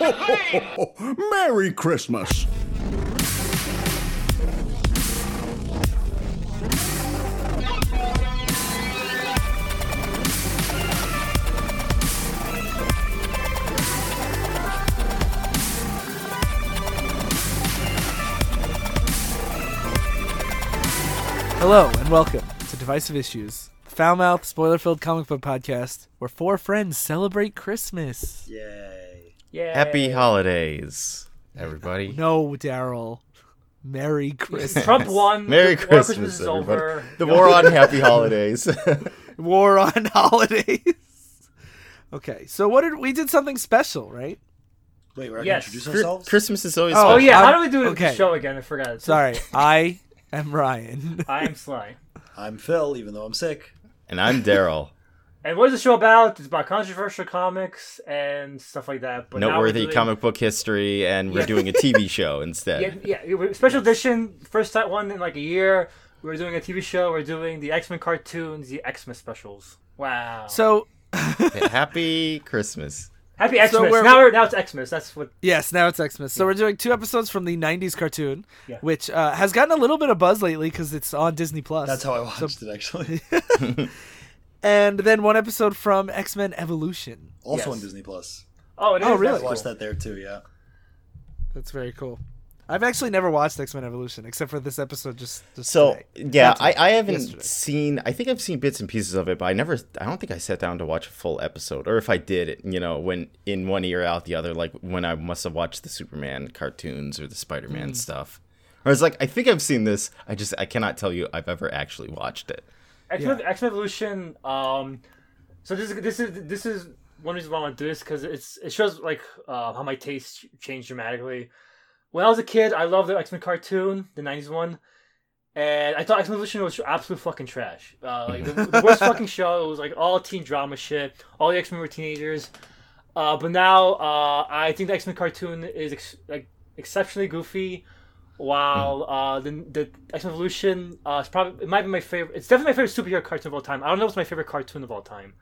Merry Christmas. Hello and welcome to Divisive Issues, the foul-mouthed, spoiler-filled comic book podcast where four friends celebrate Christmas. Yay. Yeah. Happy holidays, everybody. No, Daryl. Merry Christmas. Trump won. Merry the war Christmas, is everybody. over. The war on happy holidays. War on holidays. okay, so what did we did something special, right? Wait, we're going Yes. to introduce ourselves? Christmas is always Oh, Oh special. yeah, oh, how do we do the show again? I forgot. Sorry, I am Ryan. I am Sly. I'm Phil, even though I'm sick. And I'm Daryl. And what is the show about? It's about controversial comics and stuff like that. But Noteworthy doing- comic book history, and we're Yeah. doing a TV show instead. Yeah, yeah. we're- Special edition, first time one in like a year. We're doing a TV show. We're doing the X Men cartoons, the X Men specials. Wow. So Happy Christmas. happy Xmas. we're- now, we're, now it's Xmas. That's what. yes, now it's Xmas. So we're doing two episodes from the '90s cartoon, Yeah. which uh, has gotten a little bit of buzz lately because it's on Disney Plus. That's how I watched it, actually. And then one episode from X Men Evolution. also Yes. on Disney Plus. Oh, it is. Oh, really? I watched cool. that there too, yeah. That's very cool. I've actually never watched X Men Evolution except for this episode. Just, just So today. yeah, I, I haven't yesterday. seen. I think I've seen bits and pieces of it, but I never. I don't think I sat down to watch a full episode, or if I did, you know, when in one ear out the other, like when I must have watched the Superman cartoons or the Spider-Man Hmm. stuff. Or it's like I think I've seen this. I just I cannot tell you I've ever actually watched it. X Men X Men Evolution. Um, so this is this is this is one reason why I want to do this because it's it shows like uh, how my taste changed dramatically. When I was a kid, I loved the X Men cartoon, the '90s one, and I thought X Men Evolution was absolute fucking trash. Uh, like the, the worst fucking show. It was like all teen drama shit. All the X Men were teenagers. Uh, but now uh, I think the X Men cartoon is ex- like exceptionally goofy. While uh, the the X Men Evolution uh, is probably it might be my favorite. It's definitely my favorite superhero cartoon of all time. I don't know if it's my favorite cartoon of all time.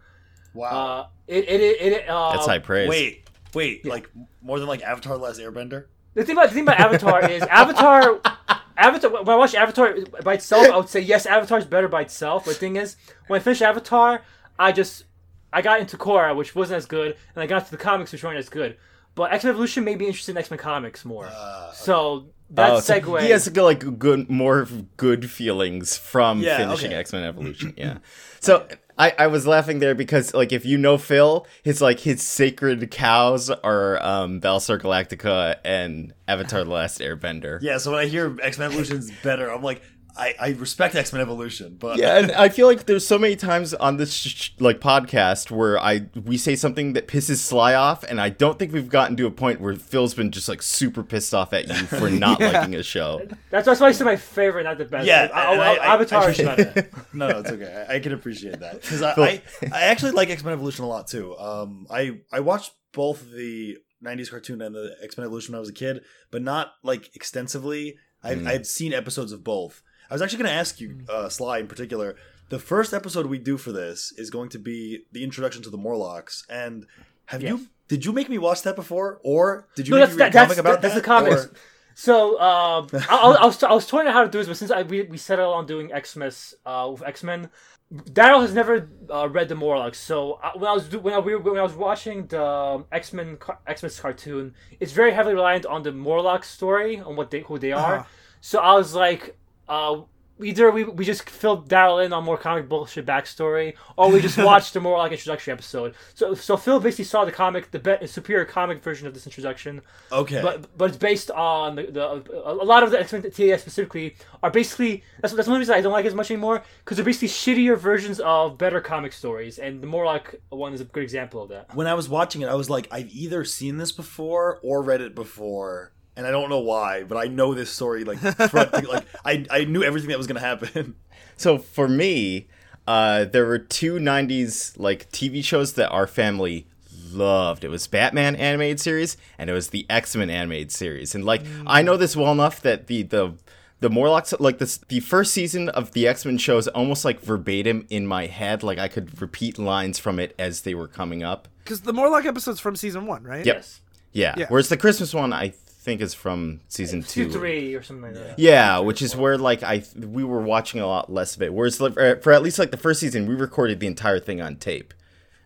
Wow. Uh, it it it, it uh, That's high praise. wait, wait, like more than like Avatar: The Last Airbender? The thing about the thing about Avatar is Avatar. Avatar. When I watch Avatar by itself, I would say yes, Avatar is better by itself. But the thing is, when I finished Avatar, I just I got into Korra, which wasn't as good, and I got to the comics, which weren't as good. But X Men Evolution made me interested in X Men comics more. Uh, So that Oh, so segue. he has like good, more good feelings from Yeah, finishing okay. X Men Evolution. Yeah. So I, I was laughing there because like if you know Phil, his like his sacred cows are um, Battlestar Galactica and Avatar: The Last Airbender. yeah, so when I hear X Men Evolution's better, I'm like, I, I respect X Men Evolution, but Yeah, and I feel like there's so many times on this sh- sh- like podcast where I we say something that pisses Sly off, and I don't think we've gotten to a point where Phil's been just like super pissed off at you for not liking a show. That's, that's why I said my favorite, not the best. Yeah, Like, I, I- I- Avatar I is appreciate better. no, no, it's okay. I, I can appreciate that because I, I I actually like X Men Evolution a lot too. Um, I I watched both the '90s cartoon and the X Men Evolution when I was a kid, but not like extensively. I've Mm. I've seen episodes of both. I was actually going to ask you, uh, Sly, in particular. The first episode we do for this is going to be the introduction to the Morlocks. And have Yes. you did you make me watch that before, or did you No, make that's that, that's, comic about that's that? the comics. Or- So um, I, I, I was I was toying how to do this, but since I, we we settled on doing Xmas uh, with X Men, Daryl has never uh, read the Morlocks. So I, when I was when I when I was watching the X Men Xmas cartoon, it's very heavily reliant on the Morlocks story on what they who they are. Uh-huh. So I was like, uh, either we, we just filled Daryl in on more comic bullshit backstory, or we just watched the like introductory episode. So so Phil basically saw the comic, the be- superior comic version of this introduction okay, but but it's based on the, the a lot of the X Men TAS specifically are basically that's that's one reason I don't like it as much anymore because they're basically shittier versions of better comic stories, and the Morlock one is a good example of that. when I was watching it, I was like, I've either seen this before or read it before, and I don't know why, but I know this story like front like I I knew everything that was gonna happen. So for me, uh, there were two '90s like TV shows that our family loved. It was Batman animated series, and it was the X Men animated series. And like, I know this well enough that the the the Morlocks like this the first season of the X Men show is almost like verbatim in my head. Like I could repeat lines from it as they were coming up. Because the Morlock episode's from season one, right? Yep. Yes. Yeah. Yeah. Whereas the Christmas one, I think, is from season two. Two, three, or something like that. Yeah, which is where like I we were watching a lot less of it. Whereas like, for for at least like the first season, we recorded the entire thing on tape.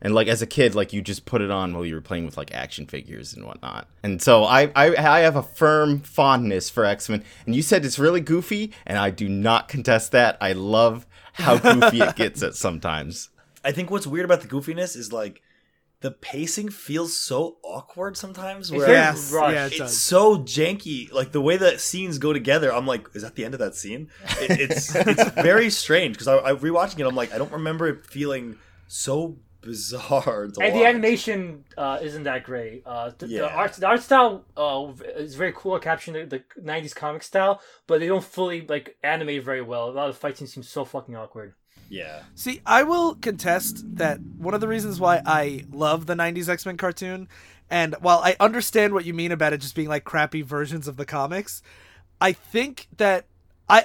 And like as a kid, like you just put it on while you were playing with like action figures and whatnot. And so I I, I have a firm fondness for X Men. And you said it's really goofy, and I do not contest that. I love how goofy it gets at sometimes. I think what's weird about the goofiness is like the pacing feels so awkward sometimes. Where very Yes, rushed. yeah, it it's does. so janky. Like the way that scenes go together, I'm like, is that the end of that scene? It, it's it's very strange because I, I rewatching it. I'm like, I don't remember it feeling so bizarre. To And the animation uh, isn't that great. Uh, the, the art, the art style uh, is very cool, capturing the, the '90s comic style, but they don't fully like animate very well. A lot of the fight scenes seem so fucking awkward. Yeah, See, I will contest that one of the reasons why I love the 90s X Men cartoon, and while I understand what you mean about it just being like crappy versions of the comics, I think that I.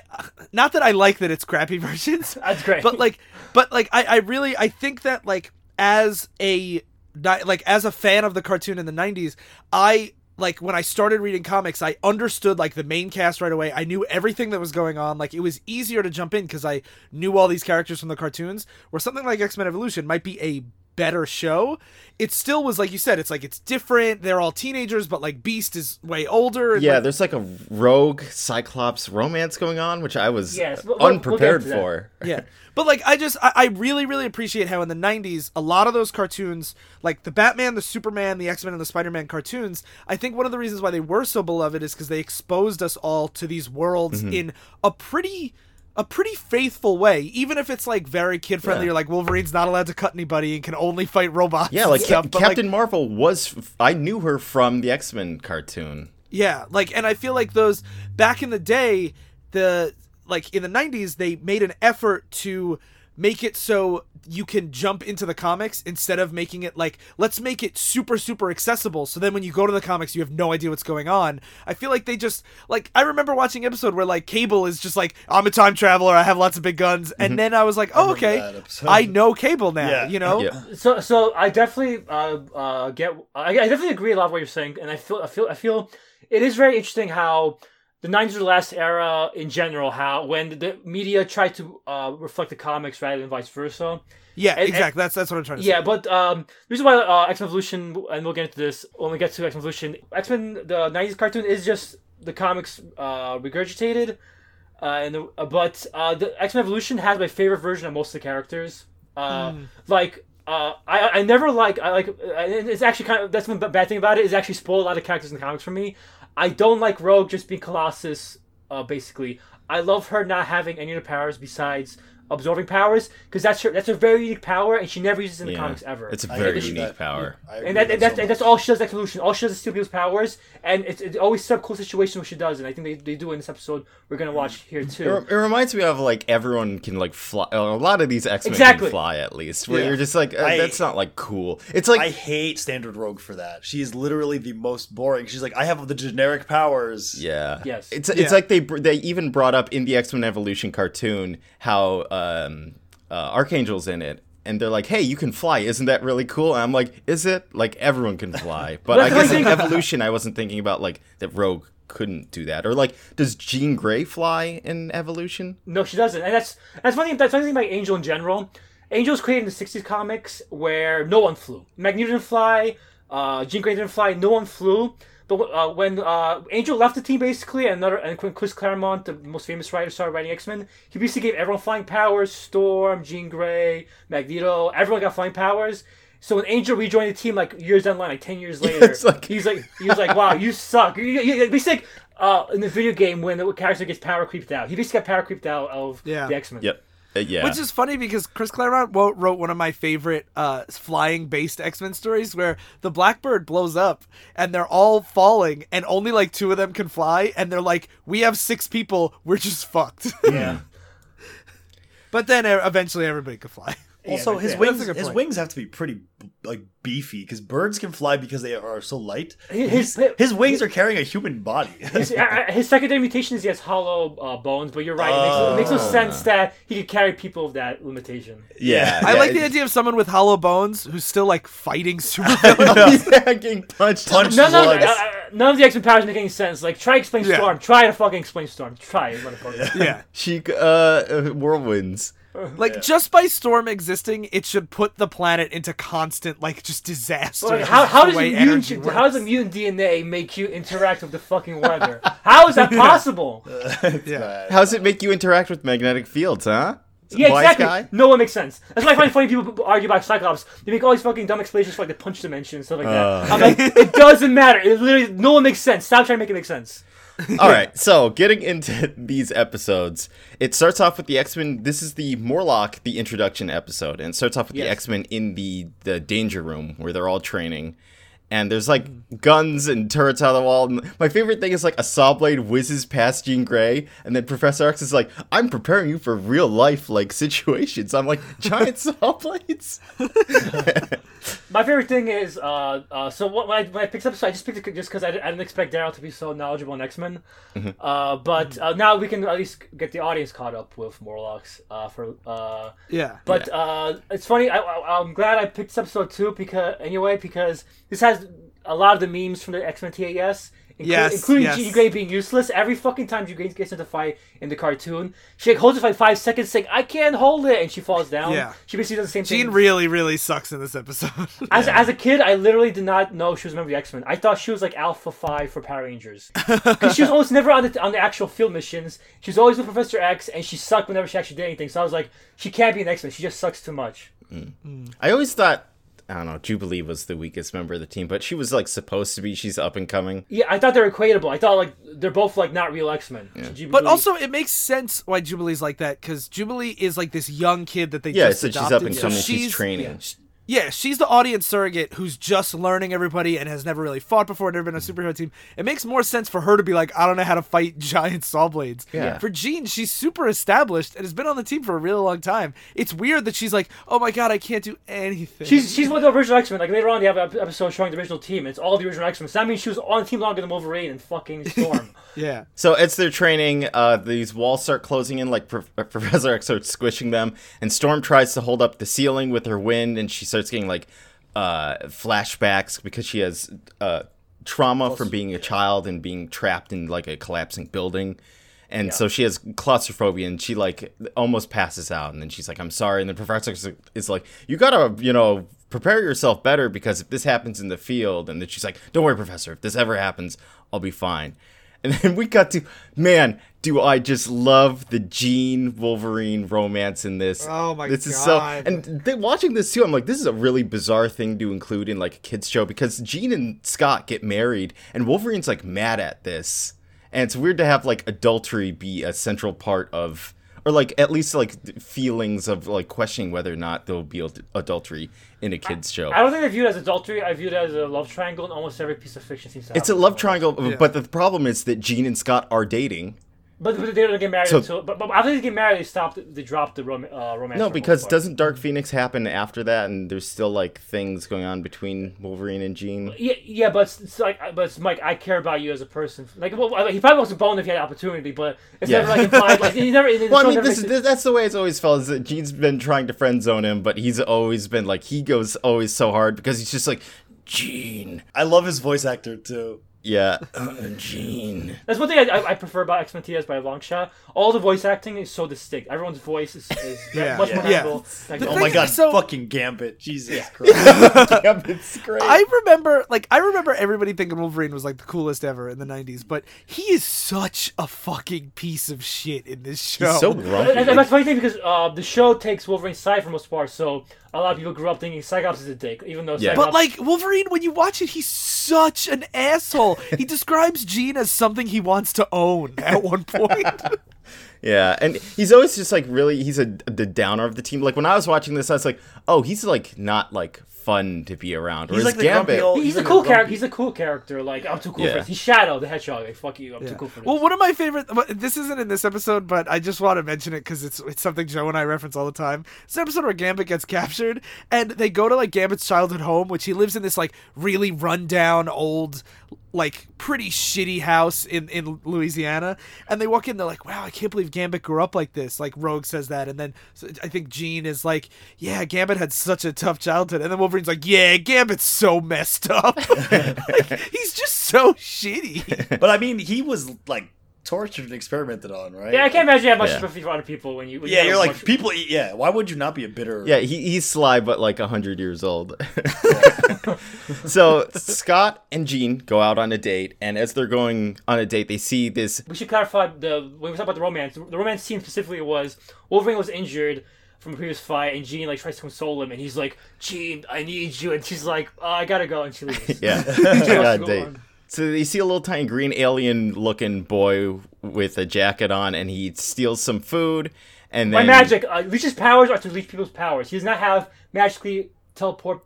Not that I like that it's crappy versions, That's great. but like, but like, I, I really, I think that like, as a, like, as a fan of the cartoon in the 90s, I. Like when I started reading comics, I understood like the main cast right away. I knew everything that was going on. Like it was easier to jump in because I knew all these characters from the cartoons. Where something like X Men Evolution might be a better show, it still was like you said. It's like it's different. They're all teenagers, but like Beast is way older. and, Yeah, like, there's like a rogue Cyclops romance going on, which I was Yes, we'll- we'll- we'll unprepared for. yeah but like i just I, I really really appreciate how in the 90s a lot of those cartoons like the batman the superman the x-men and the spider-man cartoons i think one of the reasons why they were so beloved is because they exposed us all to these worlds Mm-hmm. in a pretty a pretty faithful way even if it's like very kid friendly Yeah. or like wolverine's not allowed to cut anybody and can only fight robots Yeah, like stuff, Cap- but, like, Captain Marvel was. I knew her from the X Men cartoon. Yeah, like and I feel like those back in the day, the like in the 90s they made an effort to make it so you can jump into the comics instead of making it like let's make it super super accessible so then when you go to the comics you have no idea what's going on i feel like they just like i remember watching an episode where like cable is just like i'm a time traveler i have lots of big guns and then i was like oh remember okay i know cable now Yeah. you know Yeah. So, so I definitely uh, uh, get. I, I definitely agree a lot with what you're saying, and I feel, I feel, I feel it is very interesting how the '90s were the last era in general. How when the media tried to uh, reflect the comics rather than vice versa. yeah And- exactly that's that's what i'm trying to say Yeah, but um, the reason why uh, X Men Evolution, and we'll get into this when we get to X Men Evolution. X Men, the '90s cartoon, is just the comics uh, regurgitated. Uh, and the, uh, but uh, the X Men Evolution has my favorite version of most of the characters. Uh, Like uh, I I never like I like it's actually kind of that's one bad thing about it is actually spoiled a lot of characters in the comics for me. I don't like Rogue just being Colossus. Uh, basically, I love her not having any of the powers besides absorbing powers because that's her that's a very unique power and she never uses it in the Yeah. comics ever. It's a very agree unique that. power. I and that, and that's, so and that's all she does. Like evolution, all she does is steal people's powers, and it's, it's always set up cool situations where she does. And I think they, they do in this episode. We're gonna watch here too. re- it reminds me of like everyone can like fly. A lot of these X Men Exactly. can fly at least. Where Yeah. you're just like uh, I- that's not like cool. It's like I hate Standard Rogue for that. She is literally the most boring. She's like, I have the generic powers. Yeah. Yes. It's Yeah. it's like they they even brought up in the X Men Evolution cartoon how um, uh, Archangel's in it. And they're like, "Hey, you can fly! Isn't that really cool?" And I'm like, "Is it? Like everyone can fly?" But I guess in. Evolution, I wasn't thinking about like that Rogue couldn't do that, or like, does Jean Grey fly in Evolution? No, she doesn't, and that's that's one thing. That's one thing about Angel in general. Angel was created in the '60s comics where no one flew. Magneto didn't fly. Uh, Jean Grey didn't fly. No one flew. But uh, when uh, Angel left the team, basically, and another and when Chris Claremont, the most famous writer, started writing X Men, he basically gave everyone flying powers. Storm, Jean Grey, Magneto, everyone got flying powers. So when Angel rejoined the team, like years down the line, like ten years later, it's like- he's like, he was like, "Wow, you suck." You, you, you, basically, like, uh, in the video game when the character gets power creeped out, he basically got power creeped out of Yeah. the X Men. Yep. Uh, yeah. Which is funny because Chris Claremont wo- wrote one of my favorite uh, flying-based X-Men stories where the Blackbird blows up and they're all falling and only like two of them can fly and they're like, "We have six people, we're just fucked." Yeah. but then eventually everybody could fly. Also, but his yeah. wings That's a good his wings have to be pretty like beefy because birds can fly because they are so light. His- His, his wings are carrying a human body. His, uh, his secondary mutation is he has hollow uh, bones, but you're right. It makes, it makes no sense that he could carry people of that limitation. Yeah, I yeah, like the idea of someone with hollow bones who's still like fighting super. yeah, getting punched. Punched No, no, no, uh, uh, none of the X Men powers make any sense. Like, try explain Yeah. Storm. Try to fucking explain Storm. Try motherfucker. yeah. She uh, uh whirlwinds. Like just by Storm existing, it should put the planet into constant like just disaster. Like, how, how does mutant, how does a mutant DNA make you interact with the fucking weather? How is that possible? Yeah. How does it make you interact with magnetic fields, huh? Yeah, exactly. guy? No one makes sense. That's why I find funny people argue about Cyclops. They make all these fucking dumb explanations for like the punch dimension and stuff like that. Uh. I'm like, it doesn't matter. It literally, no one makes sense. Stop trying to make it make sense. All right, so getting into these episodes, it starts off with the X Men. This is the Morlock, the introduction episode, and it starts off with the X Men in the the danger room where they're all training. And there's like guns and turrets out of the wall. And my favorite thing is like a saw blade whizzes past Jean Grey, and then Professor X is like, "I'm preparing you for real life like situations." I'm like, giant saw blades. My favorite thing is, uh, uh, so what, when I when I picked this episode, I just picked it just because I, didn't- I didn't expect Daryl to be so knowledgeable in X Men. Mm-hmm. Uh, but uh, now we can at least get the audience caught up with Morlocks. Uh, for uh, Yeah. But uh, it's funny. I, I, I'm glad I picked this episode too because anyway because this has a lot of the memes from the X Men TAS. Inclu- Yes, including yes. Jean Grey being useless. Every fucking time Jean Grey gets into a fight in the cartoon, she like, holds it for like five seconds, saying "I can't hold it," and she falls down. Yeah. she basically does the same Jean thing. really, really sucks in this episode. As, as a kid, I literally did not know she was a member of the X Men. I thought she was like Alpha Five for Power Rangers because she was almost never on the on the actual field missions. She was always with Professor X, and she sucked whenever she actually did anything. So I was like, she can't be an X Men. She just sucks too much. Mm. I always thought, I don't know, Jubilee was the weakest member of the team, but she was like supposed to be. She's up and coming. Yeah, I thought they're equatable. I thought like they're both like not real X Men. But also, it makes sense why Jubilee's like that because Jubilee is like this young kid that they Yeah, just so she's up and so coming. She's, training. Yeah, she's the audience surrogate who's just learning everybody and has never really fought before, never been a superhero team. It makes more sense for her to be like, I don't know how to fight giant saw blades. Yeah. For Jean, she's super established and has been on the team for a really long time. It's weird that she's like, oh my god, I can't do anything. she's she's one of the original X Men. Like later on, they have an episode showing the original team. It's all the original X Men. So that means she was on the team longer than Wolverine and fucking Storm. yeah. So it's they're training, uh, these walls start closing in, like Pro- Professor X starts squishing them, and Storm tries to hold up the ceiling with her wind, and she starts getting like uh, flashbacks because she has uh, trauma from being a child and being trapped in like a collapsing building. And so she has claustrophobia, and she like almost passes out. And then she's like, "I'm sorry." And the professor is- is like, "You gotta, you know, prepare yourself better because if this happens in the field." And then she's like, "Don't worry, professor. If this ever happens, I'll be fine." And then we got to, man, do I just love the Jean Wolverine romance in this? Oh my god. this is so. God. And th- watching this too, I'm like, this is a really bizarre thing to include in like a kids show because Jean and Scott get married, and Wolverine's like mad at this, and it's weird to have like adultery be a central part of. Or like at least like feelings of like questioning whether or not there will be ad- adultery in a kids show. I don't think they view it as adultery. I view it as a love triangle, and almost every piece of fiction seems to. have It's a love triangle, but the problem is that Jean and Scott are dating, But, but they don't get married So- until. But, but after they get married, they stopped. They dropped the rom- uh, romance. No, because doesn't Dark Phoenix happen after that, and there's still like things going on between Wolverine and Jean? Yeah, yeah, but it's, it's like, but it's Mike. I care about you as a person. Like, well, he probably to bone if he had the opportunity, but it's Yeah. never like implied. Like, he never. Well, I mean, this, is that's the way it's always felt. Is that Jean's been trying to friend zone him, but he's always been like he goes always so hard because he's just like Jean, I love his voice actor too. Yeah, uh, Jean. That's one thing I, I, I prefer about X Men TS by a long shot. All the voice acting is so distinct. Everyone's voice is, is Yeah. much more Yeah. memorable. Like, Oh my god, so- fucking Gambit. Jesus Christ. Gambit's great. I remember, like, I remember everybody thinking Wolverine was like the coolest ever in the '90s, but he is such a fucking piece of shit in this show. He's so And, grumpy. and that's funny thing because uh, the show takes Wolverine's side for most part, so a lot of people grew up thinking Cyclops is a dick, even though Yeah. Cyclops. But like Wolverine, when you watch it, he's such an asshole. He describes Jean as something he wants to own at one point. Yeah, and he's always just like really he's a the downer of the team. Like when I was watching this, I was like, oh, he's like not like fun to be around. He's Whereas like the grumpy Gambit, old- He's, like a cool grumpy- character. He's a cool character. Like I'm too cool Yeah. for this. He's Shadow the Hedgehog. Like fuck you. I'm too Yeah. cool for this. Well, one of my favorite. well, This isn't in this episode, but I just want to mention it because it's it's something Joe and I reference all the time. It's an episode where Gambit gets captured, and they go to like Gambit's childhood home, which he lives in this like really rundown old, like pretty shitty house in in Louisiana. And they walk in, they're like, "Wow, I can't believe Gambit grew up like this." Like Rogue says that, and then I think Jean is like, "Yeah, Gambit had such a tough childhood," and then Wolverine's like, "Yeah, Gambit's so messed up. like, he's just so shitty." But I mean, he was like tortured and experimented on, right? yeah, I can't imagine you have much Yeah. sympathy for other people when you. When Yeah, have you're like much- people. eat- Yeah, why would you not be a bitter? Yeah, he, he's sly, but like 100 years old. so Scott and Jean go out on a date, and as they're going on a date, they see this. We should clarify the when we talk about the romance. The romance scene specifically was Wolverine was injured from a previous fight, and Jean like tries to console him, and he's like, "Jean, I need you," and she's like, oh, "I gotta go," and she leaves. Yeah, She wants to on go a date. on. So they see a little tiny green alien looking boy with a jacket on, and he steals some food. And By then magic, uh, Leech's powers are to leech people's powers. He does not have magically teleport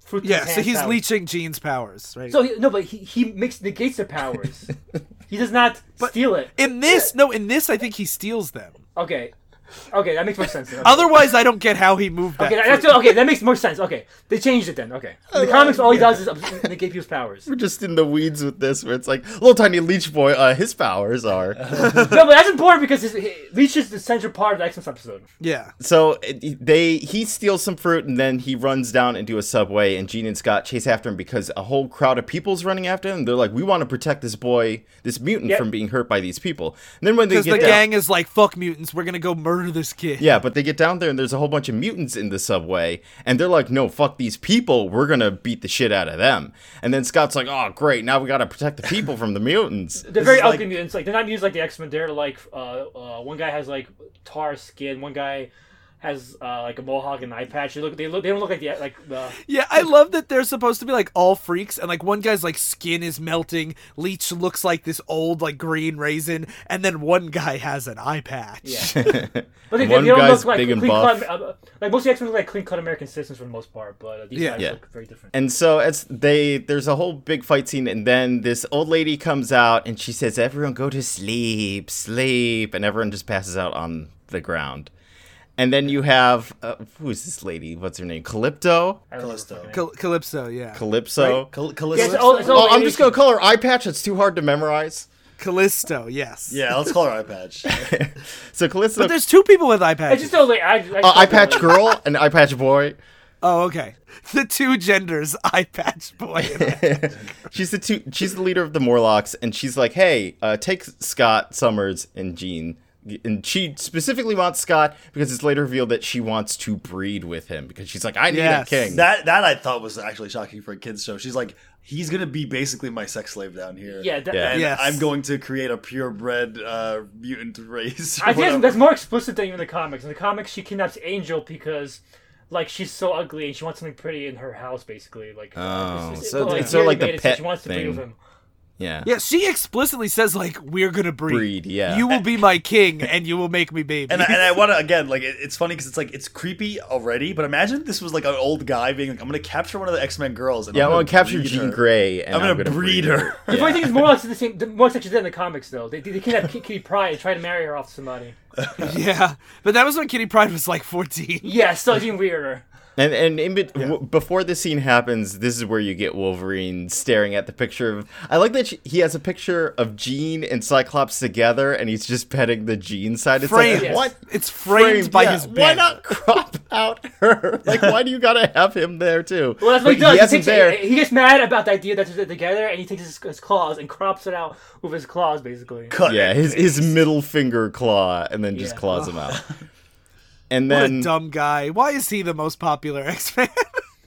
fruit. to Yeah, his so hands he's powers. leeching Jean's powers, right? So he, no, but he, he makes negates their powers. he does not but steal it. in this, no, in this, I think he steals them. Okay, okay, that makes more sense. then. Okay. Otherwise, I don't get how he moved that. Okay, that- that's, okay, that makes more sense. Okay, they changed it then. Okay, in the comics, all he does is abs- negate people's powers. we're just in the weeds with this, where it's like little tiny leech boy. Uh, his powers are. no, but that's important because his, he, Leech is the central part of the X-Men episode. yeah. So they he steals some fruit and then he runs down into a subway and Jean and Scott chase after him because a whole crowd of people's running after him. They're like, we want to protect this boy, this mutant, Yep. from being hurt by these people. And then when they Because get the down, gang is like, fuck mutants, we're gonna go murder this kid. yeah, but they get down there and there's a whole bunch of mutants in the subway and they're like, no, fuck these people, we're gonna beat the shit out of them. And then Scott's like, oh great, now we gotta protect the people from the mutants. They're very is like- ugly mutants. Like they're not mutants like the X-Men. They're like uh, uh, one guy has like tar skin. One guy has uh, like a mohawk and an eye patch. They look. They look. They don't look like the like the. Yeah, I love that they're supposed to be like all freaks, and like one guy's like skin is melting, Leech looks like this old like green raisin, and then one guy has an eye patch. Yeah. But they, One they guy's look like big and buff. cut. Uh, like most of the X-Men look like clean cut American citizens for the most part, but uh, these Yeah. guys Yeah. look very different. And so as they there's a whole big fight scene and then this old lady comes out and she says everyone go to sleep, sleep and everyone just passes out on the ground. And then you have uh, who's this lady? What's her name? Calypto? I Callisto. her fucking name. Cal- Calypso, yeah. Calypso. Cal- Yeah, Callisto. it's all- it's all- Oh, I'm just going to call her eye patch. It's too hard to memorize. Callisto, yes. yeah, let's call her eye patch. So Calypso But there's two people with eye I just don't like. I, I just uh, don't eye patch like- girl and eye patch boy. Oh, okay. The two genders, eye patch boy. and- she's the two. She's the leader of the Morlocks, and she's like, "Hey, uh, take Scott Summers and Jean." And she specifically wants Scott because it's later revealed that she wants to breed with him because she's like, "I need Yes. a king." that that I thought was actually shocking for a kids show. She's like, he's gonna be basically my sex slave down here. Yeah, that, Yeah. and Yes. I'm going to create a purebred uh, mutant race. or I think that's, that's more explicit than even the comics. In the comics, she kidnaps Angel because, like, she's so ugly and she wants something pretty in her house, basically. Like, Oh, it's- it's- so like, it's sort of like really the made it pet She wants to breed with thing. him. Yeah. yeah, she explicitly says like, "We're gonna breed. Breed, yeah. You will be my king, and you will make me baby." And I, and I want to again, like it, it's funny because it's like it's creepy already. But imagine this was like an old guy being like, "I'm going to capture one of the X Men girls." And Yeah, I'm I'm gonna gonna capture breed Jean her." Grey, and I'm I'm, gonna gonna breed her. The funny thing is, more like the same. The more actually did in the comics, though. They they kidnap Ki- Kitty Pryde and try to marry her off to somebody. yeah, but that was when Kitty Pryde was like 14. Yeah, still even weirder. And and in bet- w- before the scene happens, this is where you get Wolverine staring at the picture of. I like that she, he has a picture of Jean and Cyclops together, and he's just petting the Jean side. It's Framed. like what? It's framed, by yeah. his bed. Why not crop out her? Like, why do you gotta have him there too? Well, that's what he does. He, has him takes, there. he gets mad about the idea that they're together, and he takes his, his claws and crops it out with his claws, basically. Cut yeah, his his middle finger claw, and then just Yeah. claws him out. And What then a dumb guy. Why is he the most popular X Men?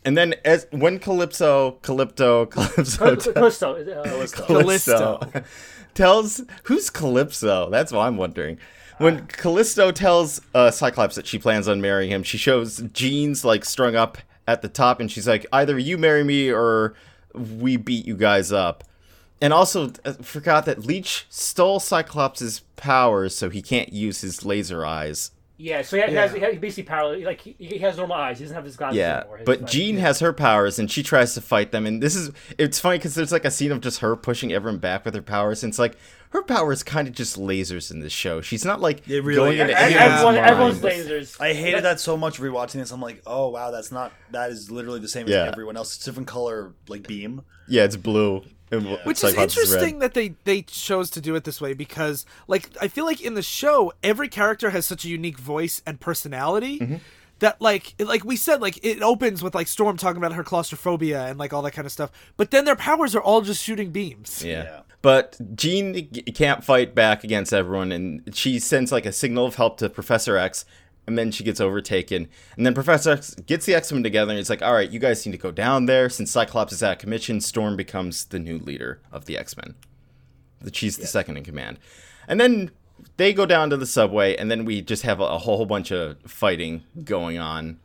and then as when Calypso, Calypto, Calypso, Cal- Cal- Callisto. Uh, Callisto tells who's Calypso? That's what I'm wondering. When Callisto tells uh, Cyclops that she plans on marrying him, she shows Jean's like strung up at the top, and she's like, "Either you marry me or we beat you guys up." And also uh, forgot that Leech stole Cyclops' powers, so he can't use his laser eyes Yeah, so he, ha- he Yeah. has he has basically power. Like he, he has normal eyes. He doesn't have his glasses Yeah, anymore. His, but like, Jean has her powers and she tries to fight them. And this is it's funny because there's like a scene of just her pushing everyone back with her powers. And it's like her power is kind of just lasers in this show. She's not like It really- going into I- I- Everyone, everyone's lasers. I hated that so much rewatching this. I'm like, oh wow, that's not that is literally the same Yeah. as everyone else. It's a different color, like beam. Yeah, it's blue. And Which Cyclops is red. interesting that they they chose to do it this way because like I feel like in the show every character has such a unique voice and personality Mm-hmm. that like like we said like it opens with like Storm talking about her claustrophobia and like all that kind of stuff but then their powers are all just shooting beams. Yeah. Yeah. But Jean can't fight back against everyone, and she sends like a signal of help to Professor X, and then she gets overtaken. And then Professor X gets the X Men together, and it's like, all right, you guys need to go down there. Since Cyclops is out of commission, Storm becomes the new leader of the X Men. She's the second in command. And then they go down to the subway, and then we just have a, a whole bunch of fighting going on.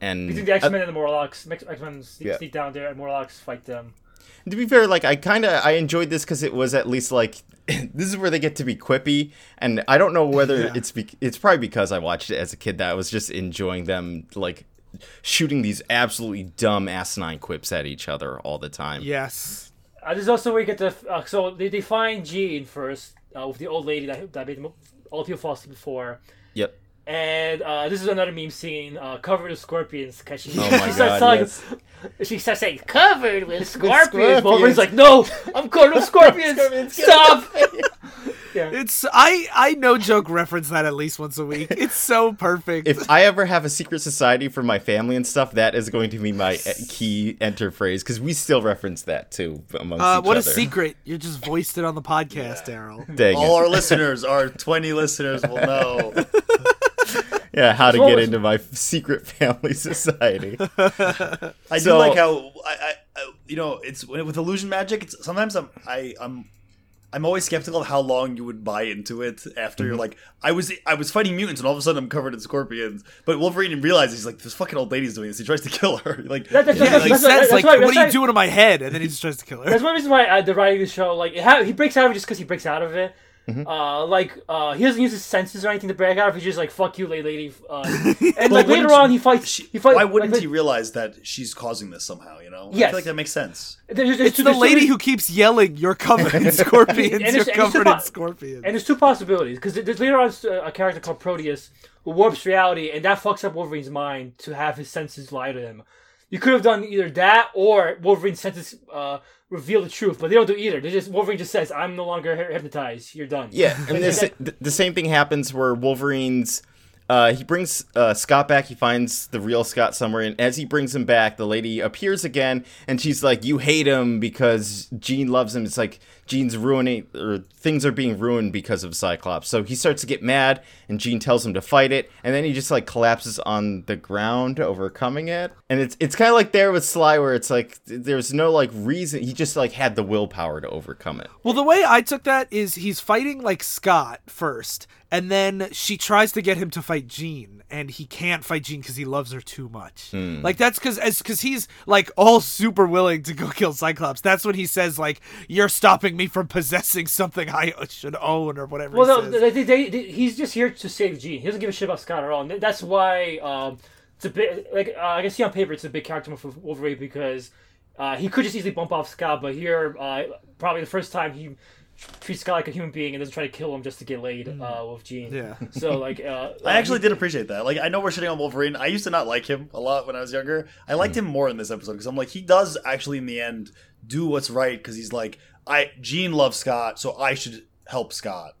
And Between the X Men and the Morlocks, X Men Yeah. sneak down there, and Morlocks fight them. To be fair, like I kind of I enjoyed this because it was at least like this is where they get to be quippy, and I don't know whether Yeah. it's be- it's probably because I watched it as a kid that I was just enjoying them like shooting these absolutely dumb asinine quips at each other all the time. Yes. Uh, this is also where you get the. Uh, so they, they find Jean first uh, with the old lady that, that made all people fall asleep before. Yep. And uh, this is another meme scene uh, covered with scorpions. Cause she, Oh my she starts God, telling, yes. She starts saying, covered with scorpions. scorpions. Wolverine's like, no, I'm covered with scorpions. Scorpions, Stop. Yeah. It's I I no joke reference that at least once a week. It's so perfect. If I ever have a secret society for my family and stuff, that is going to be my e- key enter phrase because we still reference that too amongst uh, each what other. a secret! You just voiced it on the podcast, Daryl. Dang All it. our listeners, our 20 listeners, will know. Yeah, how to get into my secret family society. I So- do like how I, I, I you know it's with illusion magic. It's sometimes I'm I I'm I'm always skeptical of how long you would buy into it after Mm-hmm. you're like I was I was fighting mutants and all of a sudden I'm covered in scorpions. But Wolverine realizes he's like this fucking old lady's doing this. He tries to kill her. Like That- that's- Yeah, that's- he that's- says that's like, why- "What are you doing to my head?" And then he just tries to kill her. That's one reason why uh, the writing of the show, like, it ha- he breaks out of it just because he breaks out of it. Mm-hmm. Uh, like, uh, he doesn't use his senses or anything to break out of. He's just like, fuck you, lady. lady. Uh, and, like, later on, he fights. she- he fight, why wouldn't like, he realize that she's causing this somehow? You know, I Yes. feel like that makes sense. There's, there's It's two- the there's two lady reasons- who keeps yelling, "You're covered in scorpions. And You're it's- and covered in about- scorpions." And there's two possibilities because there's later on uh, a character called Proteus who warps reality, and that fucks up Wolverine's mind to have his senses lie to him. You could have done either that or Wolverine's senses uh, reveal the truth, but they don't do either. They just Wolverine just says, "I'm no longer hypnotized. You're done." Yeah, and the, sa- th- the same thing happens where Wolverine's. Uh, he brings uh, Scott back. He finds the real Scott somewhere, and as he brings him back, the lady appears again, and she's like, "You hate him because Jean loves him." It's like Jean's ruining, or things are being ruined because of Cyclops. So he starts to get mad, and Jean tells him to fight it, and then he just like collapses on the ground, overcoming it. And it's it's kind of like there with Sly, where it's like there's no like reason. He just like had the willpower to overcome it. Well, the way I took that is he's fighting like Scott first, and then she tries to get him to fight Jean, and he can't fight Jean because he loves her too much. Hmm. Like that's because as because he's like all super willing to go kill Cyclops. That's when he says like, "You're stopping me from possessing something I should own" or whatever. Well, he no, says. they, they, they, he's just here to save Jean. He doesn't give a shit about Scott at all. And that's why um, it's a bit like uh, I can see on paper it's a big character move for Wolverine because uh, he could just easily bump off Scott, but here uh, probably the first time he treats Scott like a human being and doesn't try to kill him just to get laid uh, with Jean. Yeah. So like, uh, I actually did appreciate that. Like, I know we're shitting on Wolverine. I used to not like him a lot when I was younger. I liked him more in this episode because I'm like, he does actually, in the end, do what's right because he's like, I Jean loves Scott, so I should help Scott.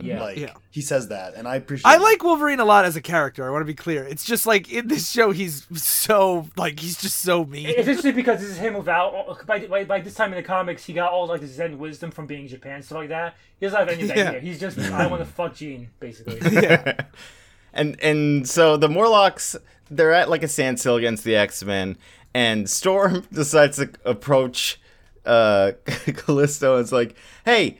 Yeah. like Yeah. he says that, and I appreciate. I it. like Wolverine a lot as a character. I want to be clear. It's just like in this show, he's so like he's just so mean. It's interesting because this is him without by, by, by this time in the comics he got all like the Zen wisdom from being Japan stuff like that. He doesn't have any of that Yeah. here. He's just I want to fuck Jean basically. yeah. and and so the Morlocks they're at like a standstill against the X Men, and Storm decides to approach uh Callisto and it's like, hey.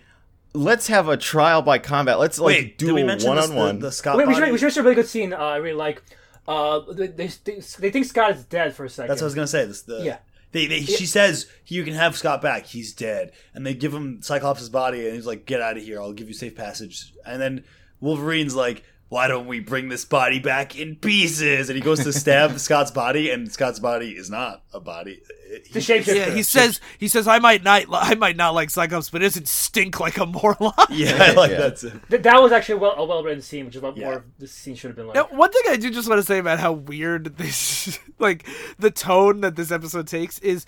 Let's have a trial by combat. Let's like Wait, do a one on one." the Scott? Wait, we should, we should show a really good scene. Uh, I really like. Uh, they, they, they, they think Scott is dead for a second. That's what I was gonna say. This the Yeah. They, they, She says you can have Scott back. He's dead, and they give him Cyclops' body, and he's like, "Get out of here! I'll give you safe passage." And then Wolverine's like, why don't we bring this body back in pieces? And he goes to stab Scott's body, and Scott's body is not a body. The shapeshifter. Yeah, he says he says I might not I might not like Cyclops, but it doesn't stink like a Morlock. Yeah, I like Yeah. that's it. Th- that was actually well, a well written scene, which is what Yeah. more this scene should have been like. Now, one thing I do just want to say about how weird this, like, the tone that this episode takes is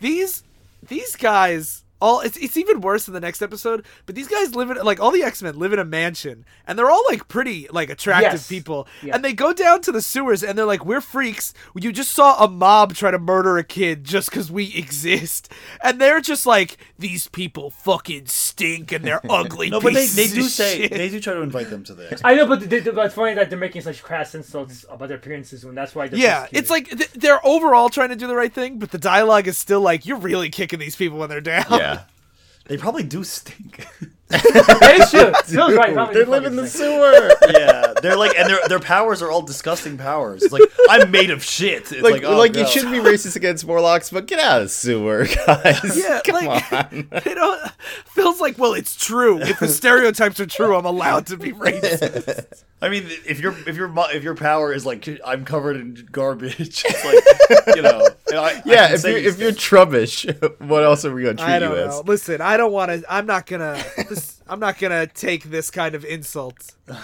these these guys. All it's it's even worse in the next episode. But these guys live in like all the X Men live in a mansion, and they're all like pretty like attractive Yes. people. Yeah. And they go down to the sewers, and they're like, "We're freaks. You just saw a mob try to murder a kid just because we exist." And they're just like, "These people fucking stink, and they're ugly." No, but they, they do say shit." they do try to invite them to the. I know, but, they, but it's funny that they're making such crass insults about their appearances when that's why. They're Yeah, it's like they're overall trying to do the right thing, but the dialogue is still like you're really kicking these people when they're down. Yeah. They probably do stink. that is true. Phil's right. They do live in the stink. sewer. yeah, they're like, and their their powers are all disgusting powers. It's like I'm made of shit. It's like, like, oh, like no. you shouldn't be racist against Morlocks, but get out of the sewer, guys. Yeah, Come like on. you know, feels like well, it's true. If the stereotypes are true, I'm allowed to be racist. I mean, if your if your if your power is like I'm covered in garbage, it's like you know. I, I Yeah, can if you're these if you're trubbish, what else are we gonna treat I you don't as? know. Listen, I don't want to. I'm not gonna. This, I'm not gonna take this kind of insult.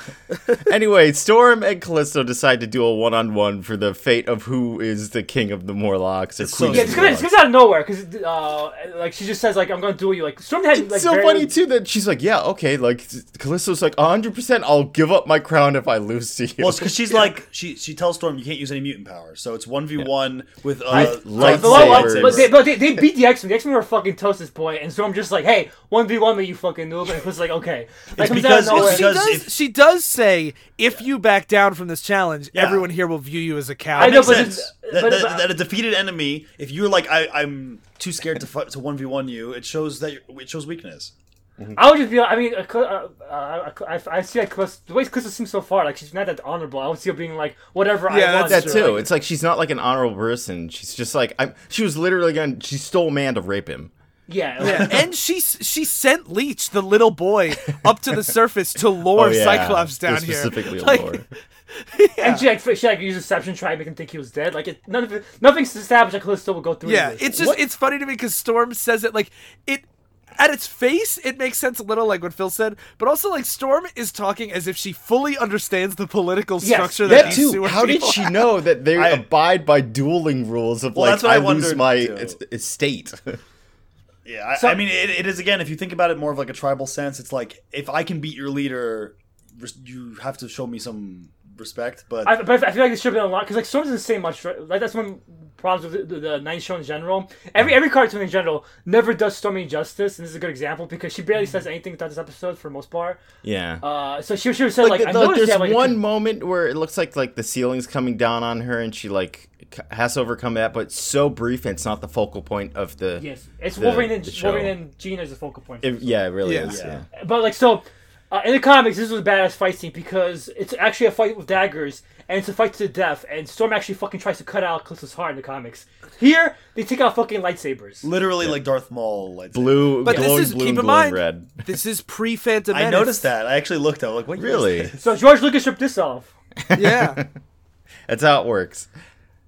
Anyway, Storm and Callisto decide to do a one-on-one for the fate of who is the king of the Morlocks or It's queen so- Yeah, of it's the gonna, it's gonna out of nowhere because uh, like she just says like I'm gonna duel you. Like Storm had like It's so very- funny too that she's like, yeah, okay, like Callisto's like, hundred percent, I'll give up my crown if I lose to you. Well, because she's like she she tells Storm you can't use any mutant powers, so it's one v one with uh, I- Darth lightsabers. But, well, lightsabers. but, they, but they, they beat the X Men. The X Men were fucking toast at this point, and Storm just like, hey, one v one me, you fucking noob. It was like, okay, like, It's comes out of because- nowhere. it's She does. if- she does say, "If you back down from this challenge, Yeah. everyone here will view you as a coward." I know, but it's- that, but- that- but- that a defeated enemy, if you're like I, I'm too scared to fight, to one v one you, it shows that you're, it shows weakness. I would just be. I mean, uh, uh, uh, I, I see like Callisto, the way Callisto seems so far, like she's not that honorable. I would see her being like, whatever Yeah, I want. that too. Like, it's like she's not like an honorable person. She's just like I'm. She was literally going. She stole man to rape him. Yeah, Yeah, and she she sent Leech, the little boy, up to the surface to lure Oh, yeah. Cyclops down here. Specifically Like, lore. and she like she like used deception, try to make him think he was dead. Like it, none of it, nothing's established that Callisto will go through. Yeah, this. it's just it's funny to me because Storm says it like it. At its face, it makes sense a little, like what Phil said, but also like Storm is talking as if she fully understands the political Yes. structure that That these too. How did people she know that they I- abide by dueling rules of Well, like I, I lose my too. estate? Yeah, I, So- I mean, it, it is again. If you think about it more of like a tribal sense, it's like if I can beat your leader, you have to show me some respect. But I, but I feel like it should have been a lot because like Storm doesn't say much. Right? Like that's one problems with the, the, the '90s show in general. Every every cartoon in general never does Stormy justice, and this is a good example because she barely says anything throughout this episode for the most part. yeah. Uh, so she should have said like, like, I the- noticed there's that like, one moment where it looks like like the ceiling's coming down on her and she like has to overcome that, but so brief and it's not the focal point of the. Yes, it's the- Wolverine and the. Wolverine and Jean as the focal point. It- yeah, it really Yeah. is. Yeah. Yeah. But like so, uh, in the comics, this was a badass fight scene because it's actually a fight with daggers and it's a fight to the death. And Storm actually fucking tries to cut out Callisto's heart in the comics. Here, they take out fucking lightsabers. literally, like Darth Maul, like Blue, But this is- blue, keep in glowing mind- red. This is pre Phantom I noticed that. I actually looked. I was like, "What? year is Really? this? So George Lucas ripped this off. Yeah. That's how it works.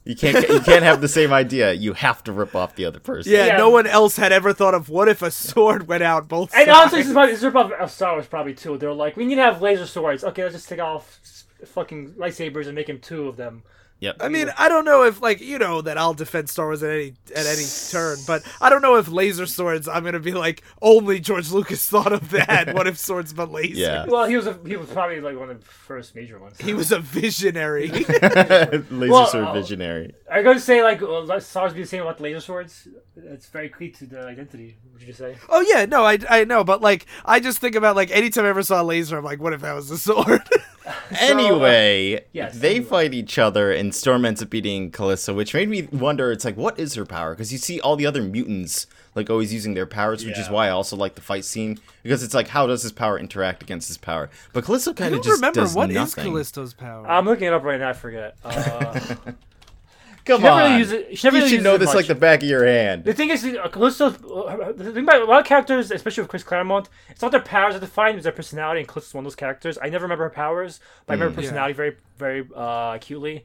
You can't you can't have the same idea. You have to rip off the other person. Yeah, Yeah. no one else had ever thought of what if a sword went out both And sides. honestly, this is probably this is rip off of Star Wars probably too. They're like, we need to have laser swords. Okay, let's just take off fucking lightsabers and make him two of them. Yep. I mean, I don't know if like you know that I'll defend Star Wars at any at any turn, but I don't know if laser swords. I'm gonna be like only George Lucas thought of that. what if swords but laser? Yeah. Well, he was a, he was probably like one of the first major ones. He was a visionary. Laser Well, sword uh, visionary. Are you going to say like uh, let Star Wars be the same about the laser swords? It's very key to the identity. Would you say? oh yeah, no, I I know, but like I just think about like anytime I ever saw a laser, I'm like, what if that was a sword? Anyway, yes, they anyway. fight each other, and Storm ends up beating Callisto, which made me wonder. It's like, what is her power? Because you see all the other mutants like always using their powers, which is why I also like the fight scene because it's like, how does his power interact against his power? But Callisto I kind of don't just remember does what is nothing. Callisto's power. I'm looking it up right now. I forget. Uh, Come never on. really use it- she never you really should uses know this much. like the back of your hand. The thing is, uh, Callisto. Uh, the thing about a lot of characters, especially with Chris Claremont, it's not their powers that define; it's their personality. And Callisto's one of those characters. I never remember her powers, but I Mm. remember her personality very, very uh, acutely.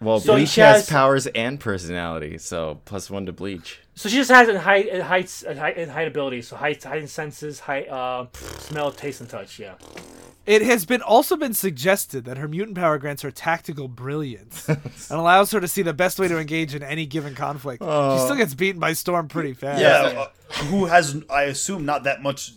Well, So Bleach has has- powers and personality, so plus one to Bleach. So she just has in height, in heights, in height, in height abilities. So height, heightened senses, height, uh, smell, taste, and touch. Yeah. It has been also been suggested that her mutant power grants her tactical brilliance and allows her to see the best way to engage in any given conflict. She still gets beaten by Storm pretty fast. Yeah, uh, who has I assume not that much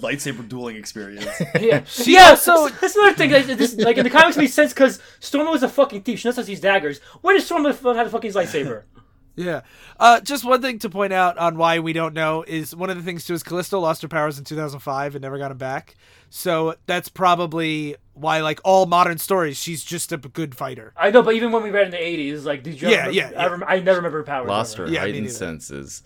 lightsaber dueling experience. Yeah, She yeah. So that's another thing. Like, this, like in the comics, makes sense because Storm was a fucking thief. She knows how to use daggers. Where does Storm have the fucking lightsaber? Yeah. Uh, just one thing to point out on why we don't know is one of the things too is Callisto lost her powers in 2005 and never got them back. So that's probably why, like all modern stories, she's just a good fighter. I know, but even when we read in the '80s, like, did you? Yeah, ever, yeah, I, yeah. rem- I never remember her powers. Lost ever. her Yeah, me heightened senses.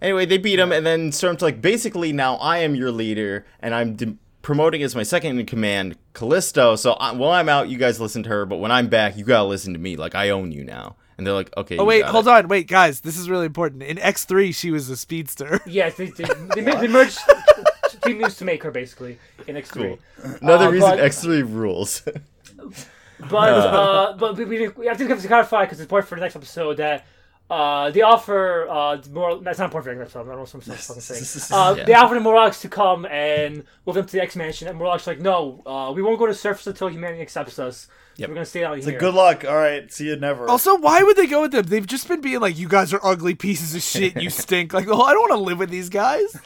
Anyway, they beat him, and then Storm's like, basically, now I am your leader, and I'm de- promoting as my second in command Callisto. So I, while I'm out, you guys listen to her, but when I'm back, you gotta listen to me. Like I own you now. And they're like, okay. Oh wait, hold on, wait, guys, this is really important. In X three, she was a speedster. Yes, they they, they, ma- they merged team news to make her basically in X three. Another Uh, reason X3 rules. But uh, but we, we, we have to clarify because it's important for the next episode that uh, they offer uh, more. That's not important for the next episode. I don't know what I'm fucking saying. Uh, Yeah. They offer the Morlocks to come and move them to the X Mansion, and Morlocks like, no, uh, we won't go to the surface until humanity accepts us. Yep. We're gonna stay out It's here. like good luck. All right, see you never. Also, why would they go with them? They've just been being like, "You guys are ugly pieces of shit. You stink." Like, oh, I don't want to live with these guys.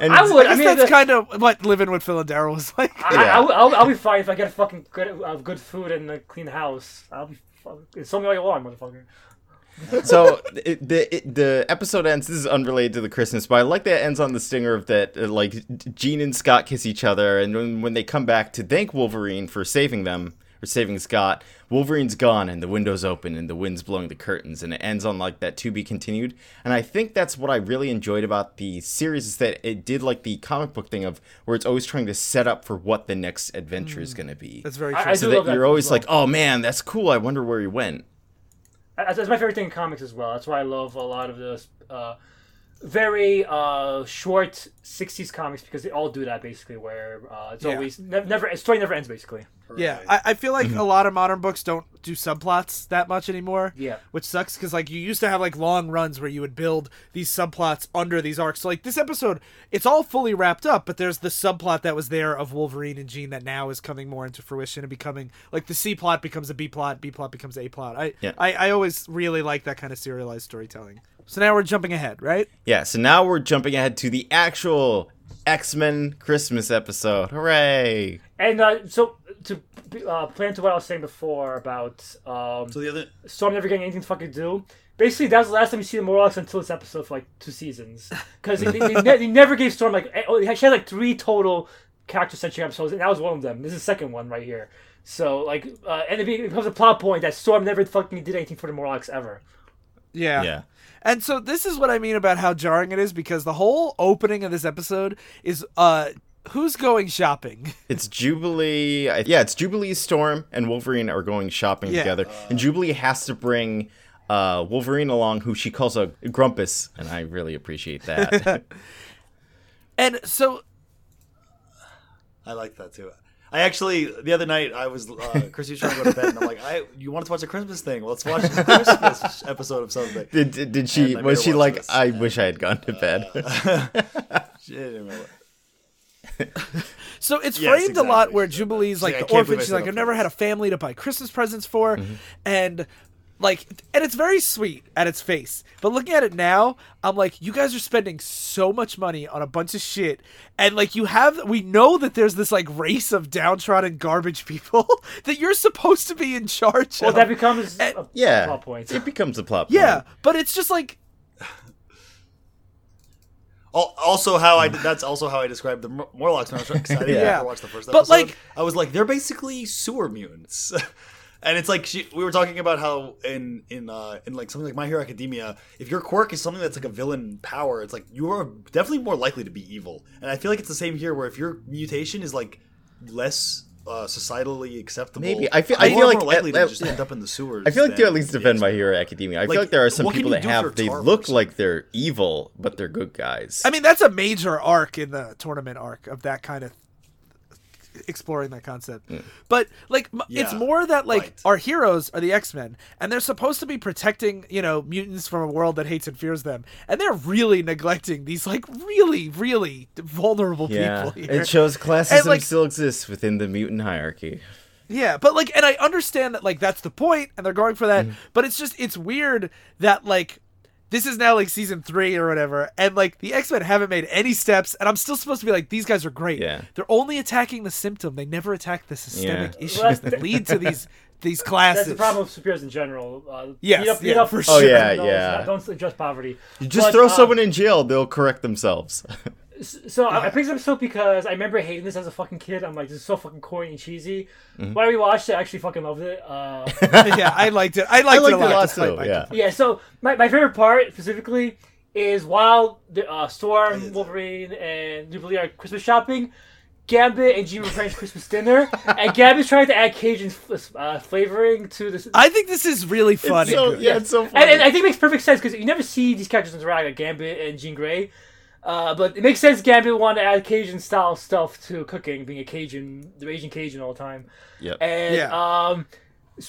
and I would. I I guess mean, that's the- kind of what living with Phil and Daryl was like. I, Yeah. I, will I'll, I'll be fine if I get a fucking good, uh, good food and a clean house. I'll be. Fine. It's me all you want, motherfucker. so it, the it, the episode ends. This is unrelated to the Christmas, but I like that it ends on the stinger of that. Uh, like Jean and Scott kiss each other, and when, when they come back to thank Wolverine for saving them or saving Scott, Wolverine's gone, and the windows open, and the wind's blowing the curtains, and it ends on like that to be continued. And I think that's what I really enjoyed about the series is that it did like the comic book thing of where it's always trying to set up for what the next adventure is going to be. That's very true. I so love that that you're always well. like, oh man, that's cool. I wonder where he went. That's, that's my favorite thing in comics as well. That's why I love a lot of the uh, very uh, short '60s comics because they all do that basically, where uh, it's Yeah. always ne- never story never ends basically. Yeah, I, I feel Mm-hmm. like a lot of modern books don't do subplots that much anymore. Yeah. which sucks because like you used to have like long runs where you would build these subplots under these arcs. So like this episode, it's all fully wrapped up, but there's the subplot that was there of Wolverine and Jean that now is coming more into fruition and becoming like the C plot becomes a B plot, B plot becomes a plot. I Yeah. I, I always really like that kind of serialized storytelling. So now we're jumping ahead, right? Yeah, so now we're jumping ahead to the actual X Men Christmas episode. Hooray! And uh, so to uh, play into what I was saying before about um, so the other Storm never getting anything to fucking do. Basically, that was the last time you see the Morlocks until this episode for like two seasons. Because they, they, they, ne- they never gave Storm like eh, oh, she had like three total character centric episodes, and that was one of them. This is the second one right here. So like, uh, and it becomes a plot point that Storm never fucking did anything for the Morlocks ever. Yeah. Yeah. And so this is what I mean about how jarring it is because the whole opening of this episode is uh who's going shopping? It's Jubilee. Yeah, it's Jubilee, Storm, and Wolverine are going shopping Yeah. together. And Jubilee has to bring uh, Wolverine along, who she calls a grumpus. And I really appreciate that. And so I like that too. I actually the other night I was uh, Chrissy was trying to go to bed and I'm like, I you wanted to watch a Christmas thing? Let's watch a Christmas episode of something. did, did, did she, was she like, this. I wish I had gone to bed? She didn't remember. So it's Yes, framed a lot where Jubilee's like Yeah, the orphan. She's like, I've never had a family to buy Christmas presents for, Mm-hmm. and like, and it's very sweet at its face. But looking at it now, I'm like, you guys are spending so much money on a bunch of shit, and like, you have, we know that there's this like race of downtrodden garbage people that you're supposed to be in charge of. Well, of. that becomes And- a yeah. plot point. It becomes a plot point yeah, but it's just like, Also, how I that's also how I described the Morlocks when I was because I didn't Yeah. ever watch the first But, episode. like- I was like, they're basically sewer mutants. And it's like she, we were talking about how in in uh, in like something like My Hero Academia, if your quirk is something that's like a villain power, it's like you are definitely more likely to be evil. And I feel like it's the same here, where if your mutation is like less uh, societally acceptable. Maybe. I feel- I, I think feel they're like more likely at- to at- just end up in the sewers. I feel like to at least defend My Hero Academia. I Like, feel like there are some people that have they look like they're evil, but they're good guys. I mean, that's a major arc in the tournament arc of that kind of exploring that concept. But like, m it's more that like right. our heroes are the X Men, and they're supposed to be protecting you know mutants from a world that hates and fears them, and they're really neglecting these like really really vulnerable yeah, people here. it shows classism And, like- still exists within the mutant hierarchy. Yeah, but like, and I understand that like that's the point, and they're going for that. Mm-hmm. But it's just it's weird that like this is now like season three or whatever, and like the X Men haven't made any steps, and I'm still supposed to be like these guys are great. Yeah. they're only attacking the symptom; they never attack the systemic Yeah. issues Well, that lead to these these classes. That's the problem with superheroes in general. Uh, Yes, beat up, beat yeah, up for for sure. Oh, yeah, criminals, yeah. not- Don't address poverty. You just But, throw uh, someone in jail, they'll correct themselves. So I I picked this episode because I remember hating this as a fucking kid. I'm like, this is so fucking corny and cheesy. Mm-hmm. When I rewatched it, I actually fucking loved it. Uh, yeah, I liked it. I liked, liked it a it a lot. lot despite too, yeah. yeah. So my, my favorite part specifically is while the uh, Storm, Wolverine, and Jubilee are Christmas shopping. Gambit and Jean were planning Christmas dinner, and Gambit's trying to add Cajun uh, flavoring to this. I think this is really funny. so, yeah, it's so And, funny. and I think it makes perfect sense because you never see these characters interact like Gambit and Jean Grey. Uh, but it makes sense Gambit wanted to add Cajun style stuff to cooking, being a Cajun, the Asian Cajun all the time. Yep. And Yeah. um,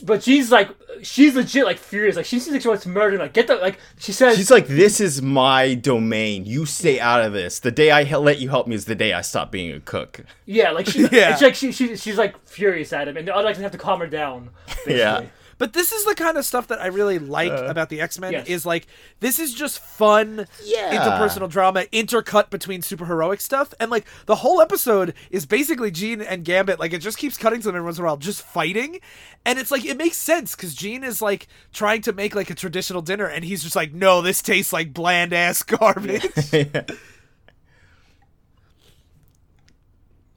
but she's like, she's legit like furious. Like she seems like she wants to murder. him. Like get the like she says. She's like, "This is my domain. You stay out of this. The day I let you help me is the day I stop being a cook." yeah, like she, Yeah. it's like she, she, she's like furious at him, and the other guys have to calm her down. Basically. Yeah. But this is the kind of stuff that I really like uh, about the X Men. yes. Is like this is just fun Yeah. interpersonal drama intercut between superheroic stuff, and like the whole episode is basically Jean and Gambit. Like it just keeps cutting to them every once in a while, just fighting, and it's like it makes sense because Jean is like trying to make like a traditional dinner, and he's just like, no, this tastes like bland ass garbage.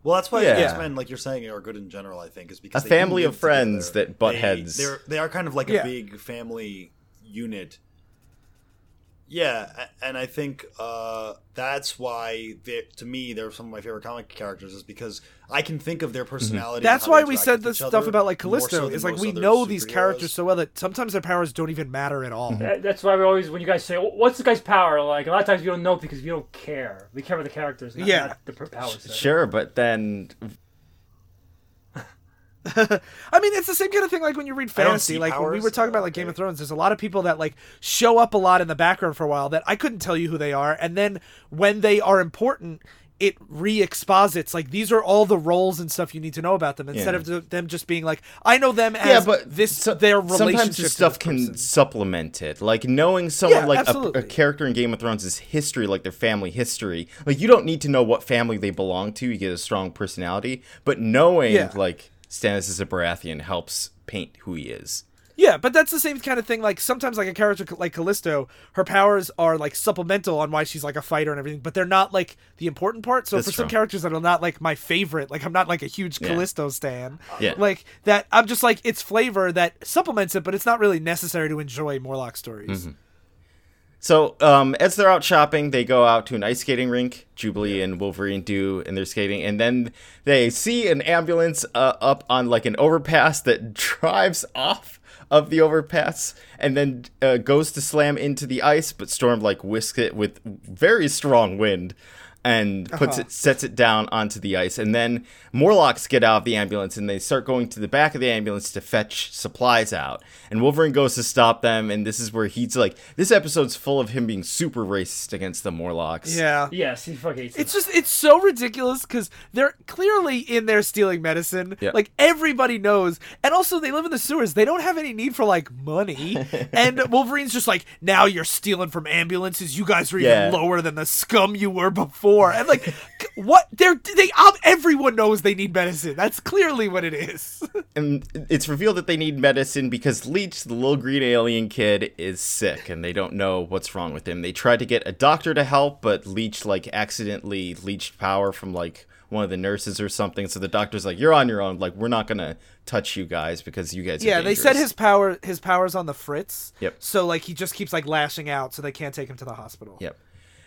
Well, that's why Yeah. X Men, like you're saying, are good in general. I think is because A they family of friends together. that butt heads. They're they are kind of like a big family unit. Yeah, and I think uh, that's why, they, to me, they're some of my favorite comic characters, is because I can think of their personality. and That's why we said with this stuff other about like more so Callisto. than is like we know these characters so well that sometimes their powers don't even matter at all. That- That's why we always, when you guys say, "What's the guy's power?" Like a lot of times we don't know because we don't care. We care about the characters, not, Yeah. not the powers. Sure, but then I mean, it's the same kind of thing like when you read fantasy. Like when we were talking about like Okay. Game of Thrones, there's a lot of people that like show up a lot in the background for a while that I couldn't tell you who they are, and then when they are important, it re-exposits like these are all the roles and stuff you need to know about them instead Yeah. of them just being like I know them as yeah, but this so- their relationship. sometimes this stuff this can supplement it. Like knowing someone Yeah, like a, a character in Game of Thrones' is history, like their family history. Like you don't need to know what family they belong to. You get a strong personality, but knowing Yeah. like Stannis is a Baratheon helps paint who he is. Yeah, but that's the same kind of thing. Like sometimes, like a character like Callisto, her powers are like supplemental on why she's like a fighter and everything, but they're not like the important part. So That's for some characters that are not like my favorite, like I'm not like a huge Yeah. Callisto stan. Yeah. Like that, I'm just like it's flavor that supplements it, but it's not really necessary to enjoy Morlock stories. Mm-hmm. So, um, as they're out shopping, they go out to an ice skating rink. Jubilee and Wolverine do, and they're skating, and then they see an ambulance uh, up on like an overpass that drives off of the overpass, and then uh, goes to slam into the ice, but Storm like whisks it with very strong wind. And puts uh-huh. it, sets it down onto the ice, and then Morlocks get out of the ambulance, and they start going to the back of the ambulance to fetch supplies out. And Wolverine goes to stop them, and this is where he's like, this episode's full of him being super racist against the Morlocks. Yeah. Yes, he fucking hates It's it. just it's so ridiculous because they're clearly in there stealing medicine. Yeah. Like everybody knows, and also they live in the sewers. They don't have any need for like money. and Wolverine's just like, now you're stealing from ambulances. You guys are even Yeah. lower than the scum you were before. And like, what? They're they. Everyone knows they need medicine. That's clearly what it is. and it's revealed that they need medicine because Leech, the little green alien kid, is sick and they don't know what's wrong with him. They tried to get a doctor to help, but Leech like accidentally leached power from like one of the nurses or something. So the doctor's like, "You're on your own. Like we're not gonna touch you guys because you guys." Are yeah, they said his power his powers on the fritz. Yep. So like he just keeps like lashing out, so they can't take him to the hospital. Yep.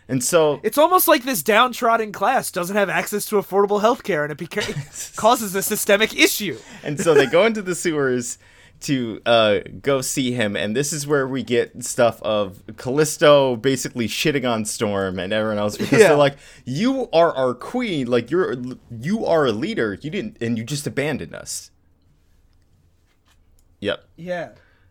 And so It's almost like this downtrodden class doesn't have access to affordable health care and it beca- causes a systemic issue. and so they go into the sewers to uh, go see him, and this is where we get stuff of Callisto basically shitting on Storm and everyone else because Yeah. they're like, "You are our queen, like you're you are a leader. You didn't, and you just abandoned us." Yep. Yeah.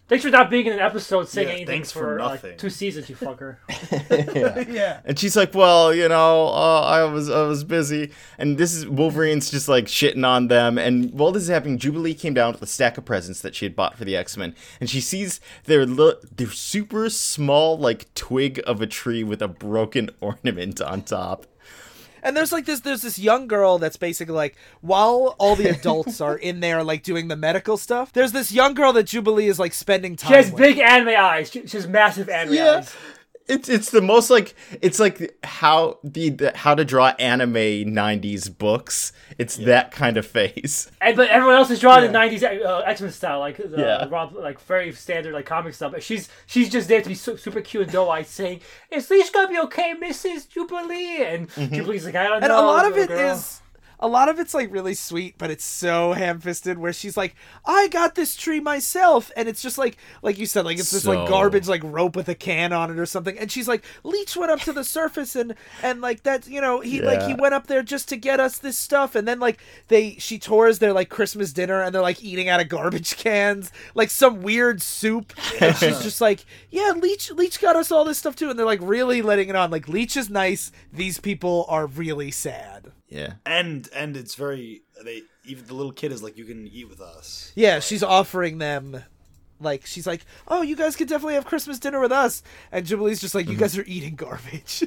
Thanks for not being in an episode saying Yeah, anything thanks for for, nothing. two seasons, you fucker. Yeah. And she's like, "Well, you know, uh, I was I was busy." And this is Wolverine's just like shitting on them. And while this is happening, Jubilee came down with a stack of presents that she had bought for the X Men, and she sees their li- their super small like twig of a tree with a broken ornament on top. And there's like this there's this young girl that's basically like while all the adults are in there like doing the medical stuff, there's this young girl that Jubilee is like spending time with She has with. big anime eyes. She, she has massive anime Yeah. eyes. It's it's the most like it's like how the, the how to draw anime '90s books. It's that kind of face. And but everyone else is drawing Yeah. the '90s uh, X Men style, like the Yeah. Rob, like very standard like comic stuff. But she's she's just there to be su- super cute and doe eyed, saying, "Is Leech gonna be okay, Mrs. Jubilee?" And Jubilee's like, "I don't and know." a lot of little it girl." is a lot of it's like really sweet, but it's so ham-fisted where she's like, "I got this tree myself," and it's just like, like you said, like it's this like garbage like rope with a can on it or something, and she's like, "Leech went up to the surface and and like that, you know, he like he went up there just to get us this stuff, and then like they she tours their like Christmas dinner and they're like eating out of garbage cans, like some weird soup, and she's just like, "Yeah, Leech Leech got us all this stuff too," and they're like really letting it on, like Leech is nice, these people are really sad. Yeah. and and it's very they even the little kid is like you can eat with us. Yeah, she's offering them like she's like, "Oh, you guys could definitely have Christmas dinner with us." And Jubilee's just like, "You mm-hmm. guys are eating garbage."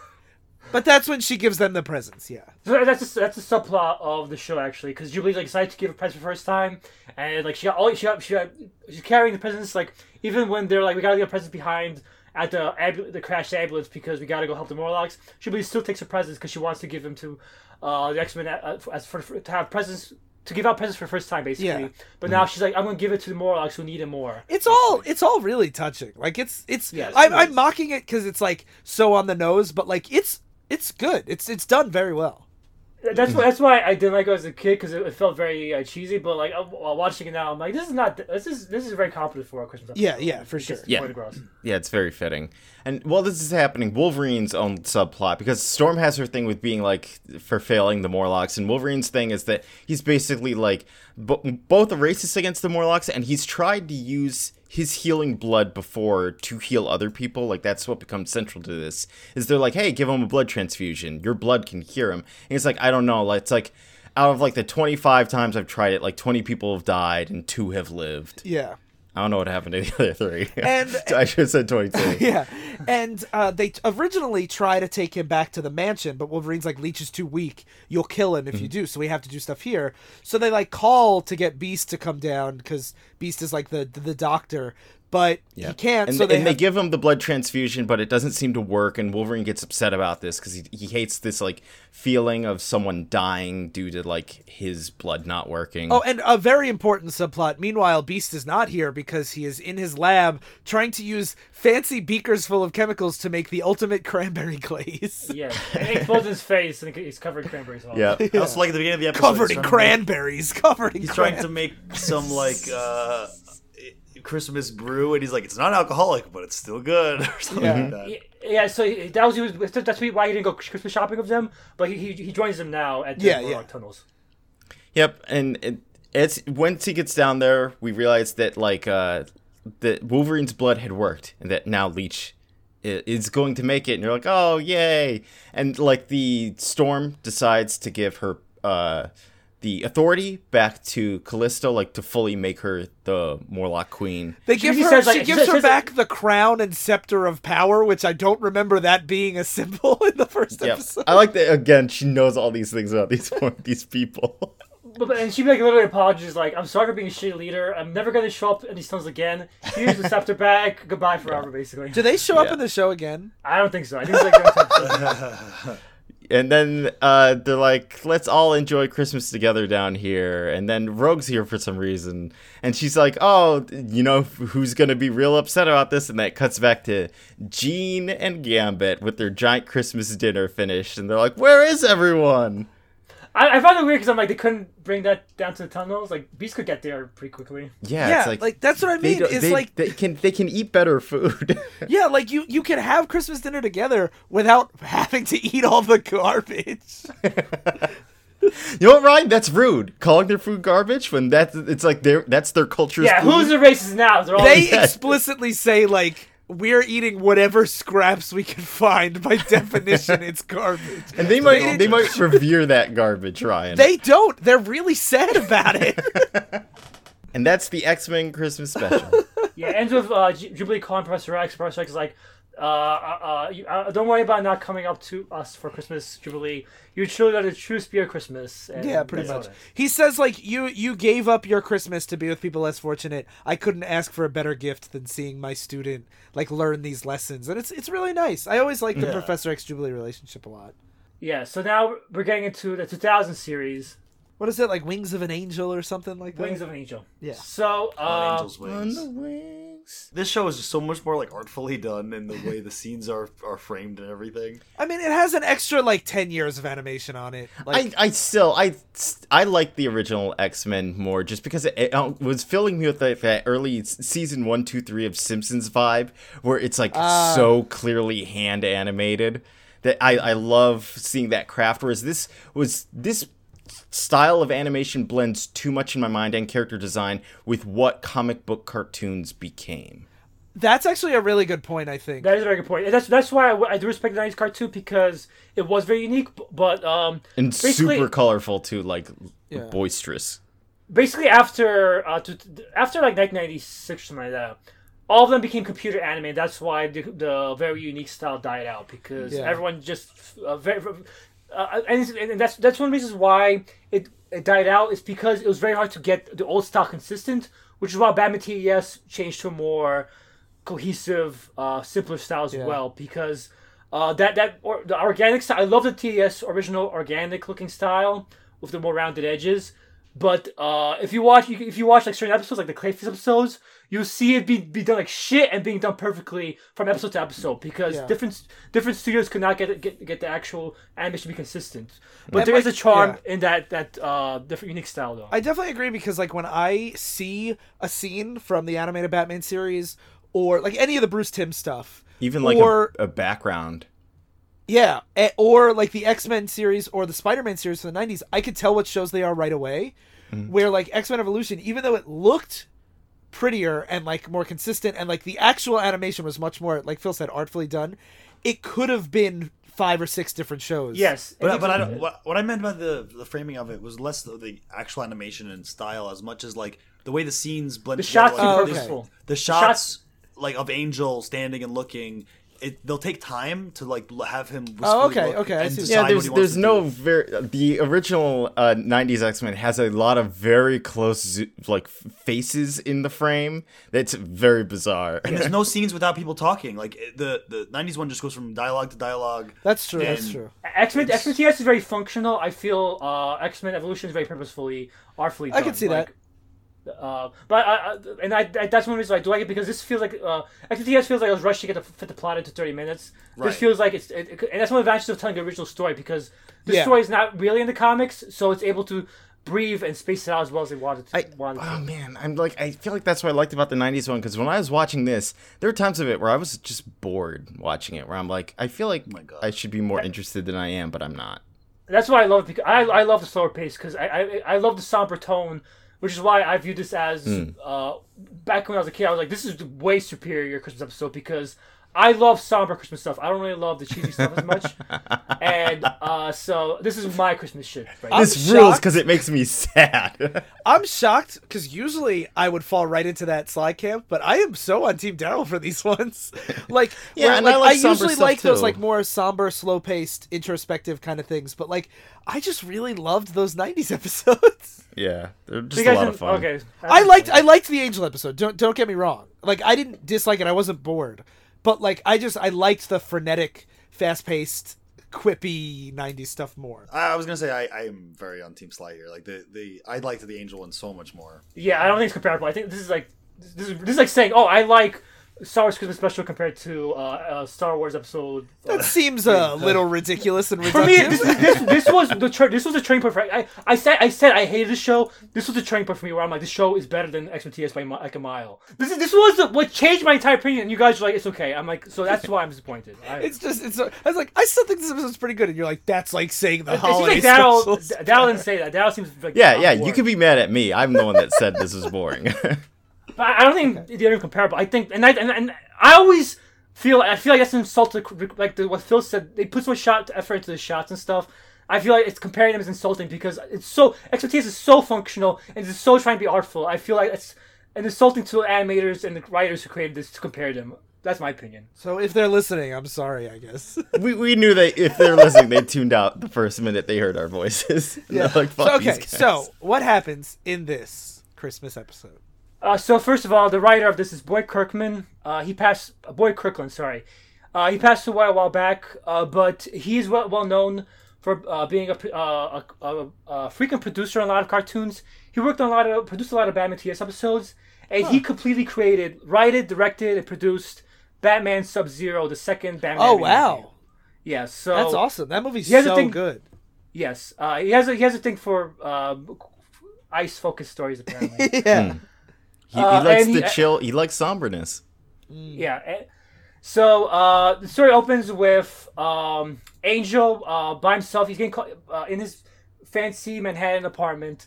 but that's when she gives them the presents, yeah. So that's a, that's a subplot of the show actually, because Jubilee's like excited to give a present for the first time, and like she got all she got, she got, she's carrying the presents like even when they're like we gotta leave presents behind at the ambu- the crashed ambulance because we gotta go help the Morlocks. She Jubilee still takes her presents because she wants to give them to uh, the X Men as for, for to have presents to give out presents for the first time basically. Yeah. But now she's like I'm gonna give it to the Morlocks who need it more. It's all it's all really touching. Like it's it's Yes, I'm, it I'm mocking it because it's like so on the nose, but like it's it's good. It's it's done very well. That's why that's why I didn't like it as a kid because it, it felt very uh, cheesy. But like while watching it now, I'm like, this is not this is this is very competent for a Christmas. Yeah, episode. yeah, for sure. Yeah. point. Yeah, it's very fitting. And while this is happening, Wolverine's own subplot, because Storm has her thing with being like for failing the Morlocks, and Wolverine's thing is that he's basically like bo- both a racist against the Morlocks, and he's tried to use his healing blood before to heal other people. Like that's what becomes central to this. Is they're like, hey, give him a blood transfusion. Your blood can cure him. And he's like, I don't know. It's like out of like the 25 times I've tried it, like 20 people have died and two have lived. Yeah. I don't know what happened to the other three. And- I should have said 22. Yeah, and uh, they t- originally try to take him back to the mansion, but Wolverine's like, "Leech is too weak. You'll kill him if you do. So we have to do stuff here." So they like call to get Beast to come down because Beast is like the the doctor, but he can't. And, so they, and they give him the blood transfusion, but it doesn't seem to work. And Wolverine gets upset about this because he, he hates this like feeling of someone dying due to like his blood not working. Oh, and a very important subplot. Meanwhile, Beast is not here because he is in his lab trying to use fancy beakers full of chemicals to make the ultimate cranberry glaze. Yeah, and he explodes his face and he's covered in cranberry sauce. yeah. I also like at the beginning of the episode. Covered he's in trying to make- cranberries. Covered in He's cran- trying to make some like uh Christmas brew, and he's like, it's not alcoholic, but it's still good, or something Yeah. like that. Yeah, Yeah, so that was, he was that's why he didn't go Christmas shopping with them, but he he, he joins them now at the Yeah, yeah. tunnels. Yep, and it, it's once he gets down there, we realize that like uh that Wolverine's blood had worked, and that now Leech is going to make it, and you're like, oh yay! And like the Storm decides to give her uh the authority back to Callisto, like to fully make her the Morlock Queen. They She give just her. says, she she gives says- her says- back the crown and scepter of power, which I don't remember that being a symbol in the first Yeah, episode. I like that again. She knows all these things about these these people. But, but- and she like literally apologizes, like, "I'm sorry for being a shitty leader. I'm never gonna show up in these tunnels again. Here's the scepter back. Goodbye forever." Basically, Do they show up in the show again? I don't think so. I think it's like. and then uh, they're like, let's all enjoy Christmas together down here. And then Rogue's here for some reason. And she's like, oh, you know who's to be real upset about this? And that cuts back to Jean and Gambit with their giant Christmas dinner finished. And they're like, where is everyone? I, I found it weird because I'm like they couldn't bring that down to the tunnels. Like Beast could get there pretty quickly. Yeah, Yeah, it's like, like, that's what I mean. It's they, like they can they can eat better food. yeah, like you you can have Christmas dinner together without having to eat all the garbage. you know what, Ryan? That's rude. Calling their food garbage when that's it's like their that's their culture. Yeah, food. who's the racist now? They're all They Yeah. explicitly say like we're eating whatever scraps we can find. By definition, it's garbage. and they might they might revere that garbage, Ryan. They don't. They're really sad about it. and that's the X Men Christmas special. Yeah, ends with uh, Jubilee calling Professor X. Professor X is like, uh, uh, uh, you, uh, don't worry about not coming up to us for Christmas, Jubilee. You truly are the true spirit of Christmas. And yeah, pretty much. all He says like you you gave up your Christmas to be with people less fortunate. I couldn't ask for a better gift than seeing my student like learn these lessons, and it's it's really nice. I always like the Professor X Jubilee relationship a lot. Yeah, so now we're getting into the 2000 series, What is it like Wings of an Angel or something like that? Wings of an Angel. Yeah. So, On uh, Angel's Wings. Wings. This show is just so much more like artfully done in the way the scenes are are framed and everything. I mean, it has an extra like ten years of animation on it. Like, I, I still I I like the original X Men more just because it, it uh, was filling me with that, that early s- season one two three of Simpsons vibe where it's like so clearly hand animated that I I love seeing that craft. Whereas this was this style of animation blends too much in my mind and character design with what comic book cartoons became. that's actually a really good point. I think. that is a very good point. And that's that's why I, I do respect the 90s cartoon because it was very unique, but um, And super colorful too, like Yeah. boisterous. basically after uh, to, after like 1996 or something like that, all of them became computer animated. That's why the, the very unique style died out because Yeah. everyone just uh, very uh, and, and that's that's one of the reasons why it, it died out is because it was very hard to get the old style consistent, which is why Batman TES changed to a more cohesive, uh, simpler style as Yeah. well because. Uh, that that or, the organic style. I love the TES original organic looking style with the more rounded edges. But uh, if you watch, you, if you watch like certain episodes, like the Clayface episodes, you'll see it be, be done like shit and being done perfectly from episode to episode because Yeah. different different studios could not get get get the actual animation to be consistent. But And, there is a charm yeah. in that that uh, different unique style though. I definitely agree because like when I see a scene from the animated Batman series or like any of the Bruce Timm stuff, Even like or a, a background. yeah, or like the X Men series or the Spider Man series from the '90s, I could tell what shows they are right away. Where like X Men Evolution, even though it looked prettier and like more consistent, and like the actual animation was much more, like Phil said, artfully done, it could have been five or six different shows. yes, But, but I don't, what, what I meant by the the framing of it was less the, the actual animation and style as much as like the way the scenes blend. the together, shots like, Oh, are okay. purposeful. the shots like of Angel standing and looking. It, they'll take time to like have him. Oh, wistfully okay, okay, I and see. decide Yeah, what there's he wants there's to no very the original uh, '90s X Men has a lot of very close zo- like faces in the frame. That's very bizarre. And there's no scenes without people talking. Like the the '90s one just goes from dialogue to dialogue. that's true. That's true. X Men X Men TS is very functional. I feel uh, X Men Evolution is very purposefully, artfully. I can done. see that. Like, Uh, but I, I and I, I that's one reason I do like it because this feels like uh, X Men feels like I was rushed to get to fit the plot into thirty minutes. Right. This feels like it's it, it- and that's one of the advantages of telling the original story because the Yeah. story is not really in the comics, so it's able to breathe and space it out as well as they wanted to. I, wanted to. oh man, I'm like I feel like that's what I liked about the '90s one because when I was watching this, there were times of it where I was just bored watching it. Where I'm like, I feel like my God. I should be more interested than I am, but I'm not. That's why I love it because I, I love the slower pace because I, I I love the somber tone, which is why I view this as uh back when I was a kid I was like this is the way superior Christmas episode because I love somber Christmas stuff. I don't really love the cheesy stuff as much, and uh so this is my Christmas shit. Right now. this shocked. rules because it makes me sad. I'm shocked because usually I would fall right into that Sly camp, but I am so on Team Daryl for these ones. like, Yeah, where, and I like, like somber usually stuff, like those like more somber, slow paced, introspective kind of things, but like I just really loved those '90s episodes. yeah, they're just You a lot of fun. Okay, I liked I liked the Angel episode. Don't don't get me wrong. Like I didn't dislike it. I wasn't bored, but like I just I liked the frenetic, fast paced quippy '90s stuff more. I, I was gonna say I, I am very on Team Sly here. Like the the I liked the Angel one so much more. Yeah, I don't think it's comparable. I think this is like this is, this is like saying, oh, I like Star Wars Christmas Special compared to uh, uh, Star Wars Episode. uh, That seems a little ridiculous and ridiculous. For me, this, this, this was the tur- this was the turning point for I, I said I said I hated the show. This was the turning point for me where I'm like, this show is better than X Men TS by mi- like a mile. This is this was the, what changed my entire opinion. And you guys were like, it's okay. I'm like, so that's why I'm disappointed. I, It's just it's. I was like, I still think this episode's pretty good, and you're like, that's like saying the it seems holiday like Daryl, Daryl didn't say that. Daryl seems like Yeah, yeah, bored. you could be mad at me. I'm the one that said this is boring. But I I don't think they're even comparable. I think, and I and, and I always feel I feel like that's insulting. Like the, what Phil said, they put so much shot effort into the shots and stuff. I feel like it's comparing them is insulting because it's so expertise is so functional and it's so trying to be artful. I feel like it's an insulting to the animators and the writers who created this to compare them. That's my opinion. So if they're listening, I'm sorry. I guess. we, we knew that if they're listening, they tuned out the first minute they heard our voices. And they're like, So, okay, these guys." so what happens in this Christmas episode? Uh, so first of all, the writer of this is Boyd Kirkman. Uh, he passed uh, Boyd Kirkland, sorry. Uh, he passed away a while back, uh, but he's well, well known for uh, being a, uh, a, a, a frequent producer on a lot of cartoons. He worked on a lot of produced a lot of Batman TS episodes, and he completely created, wrote, directed, and produced Batman Sub Zero, the second Batman. Oh wow, movie. Yeah, so that's awesome. That movie's He has a so thing- good. Yes, uh, he has a, he has a thing for uh, ice focused stories apparently. yeah. He, he uh, likes the he- chill. He likes somberness. Yeah. eh, So uh, the story opens with um, Angel uh, by himself. He's getting call- uh, in his fancy Manhattan apartment.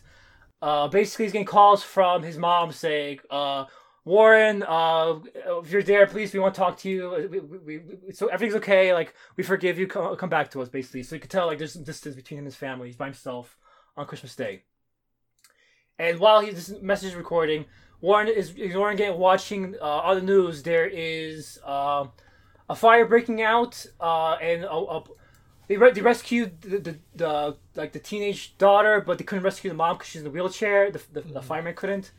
Uh, basically, he's getting calls from his mom saying, uh, "Warren, uh, if you're there, please, we want to talk to you. We, we, we, so everything's okay. Like we forgive you. Come, come back to us." Basically, so you can tell like there's some distance between him and his family. He's by himself on Christmas Day. And while he's this message recording, Warren is Warren getting watching uh, on the news. There is uh, a fire breaking out, uh, and a, a, they re- they rescued the, the, the like the teenage daughter, but they couldn't rescue the mom because she's in a wheelchair. The, the, the fireman couldn't.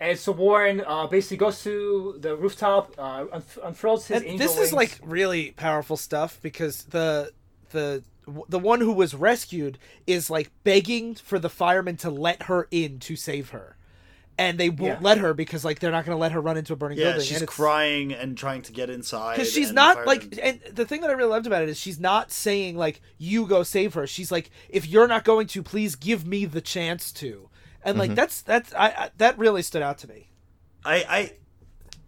And so Warren uh, basically goes to the rooftop, uh, unf- unfurls his And this wings. is like really powerful stuff because the the the one who was rescued is like begging for the fireman to let her in to save her. And they won't Yeah. let her because like they're not going to let her run into a burning Yeah, building. she's and crying and trying to get inside. because she's not like firemen- and the thing that i really loved about it is she's not saying like you go save her she's like if you're not going to please give me the chance to and like mm-hmm. that's that's I, I that really stood out to me I I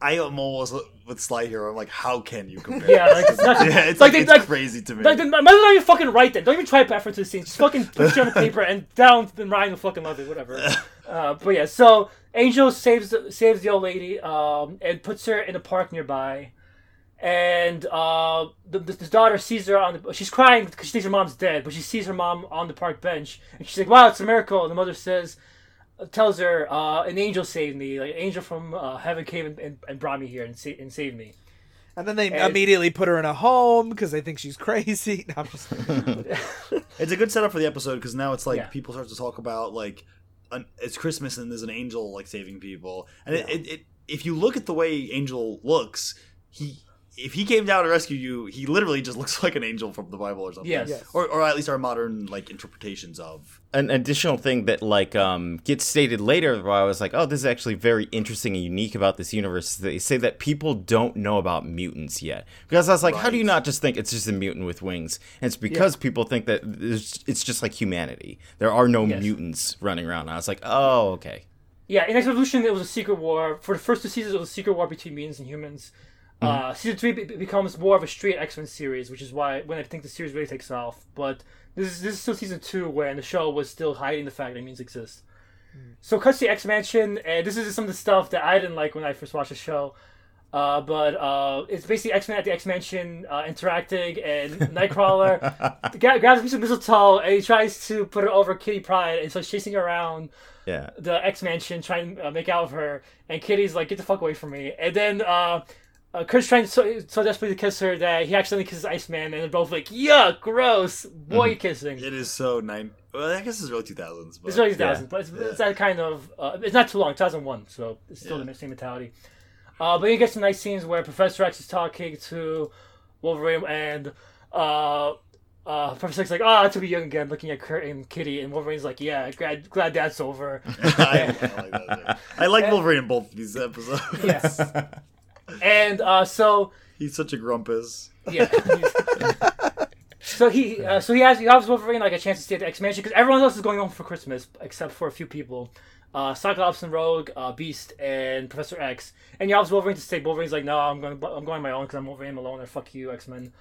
I am almost with Sly here. I'm like, how can you compare? Yeah, like, it's yeah, it's like like, it's like- crazy to me. Like, then, might as well not even fucking write that. Don't even try to put effort to the scene. Just fucking put it on the paper and down. Then Ryan will fucking love it. Whatever. Uh, but yeah, so Angel saves the, saves the old lady um, and puts her in a park nearby. And uh, the, the, the daughter sees her on the. She's crying because she thinks her mom's dead, but she sees her mom on the park bench, and she's like, "Wow, it's a miracle." And the mother says, tells her, uh, "An angel saved me. Like an angel from uh, heaven came and, and, and brought me here and, sa- and saved me." and then they And- immediately put her in a home because they think she's crazy no, just, It's a good setup for the episode because now it's like Yeah. people start to talk about like an, it's Christmas and there's an angel like saving people, and it, it, it if you look at the way Angel looks, he if he came down to rescue you, he literally just looks like an angel from the Bible or something. Yes. Yes. Or, or at least our modern like interpretations of. An additional thing that like um gets stated later, where I was like, oh, this is actually very interesting and unique about this universe. Is they say that people don't know about mutants yet, because I was like, how do you not just think it's just a mutant with wings? And it's because people think that it's it's just like humanity. There are no Yes. mutants running around. I was like, oh, okay. Yeah, in X Evolution, it was a secret war. For the first two seasons, it was a secret war between mutants and humans. Uh, season three be- becomes more of a straight X Men series, which is why when I think the series really takes off. But this is this is still season two, when the show was still hiding the fact that mutants exist. So, cuts to X Mansion, and this is some of the stuff that I didn't like when I first watched the show. Uh, but uh, it's basically X Men at the X Mansion uh, interacting, and Nightcrawler gra- grabs a piece of mistletoe and he tries to put it over Kitty Pryde, and so he's chasing around Yeah. the X Mansion, trying to uh, make out with her, and Kitty's like, "Get the fuck away from me!" And then uh, Kurt's trying so, so desperately to kiss her that he accidentally kisses Iceman, and they're both like, "Yuck, gross, boy kissing." It is so nine. Well, I guess it's early two thousands. But It's early 2000s, but it's, it's that kind of. Uh, it's not too long, 2001, so it's still the same mentality. Uh, but you get some nice scenes where Professor X is talking to Wolverine, and uh, uh, Professor X's like, oh, to be young again, looking at Kurt and Kitty, and Wolverine's like, yeah, glad, glad that's over. I, I like that. I like Wolverine in both these episodes. yes. And uh, so He's such a grumpus. yeah. so he uh, so he has he offers Wolverine like a chance to stay at the X Mansion because everyone else is going home for Christmas except for a few people. Uh, Cyclops and Rogue, uh, Beast, and Professor X, and he offers Wolverine to stay. Wolverine's like, no, I'm going, I'm going my own because I'm Wolverine alone. Or fuck you, X Men.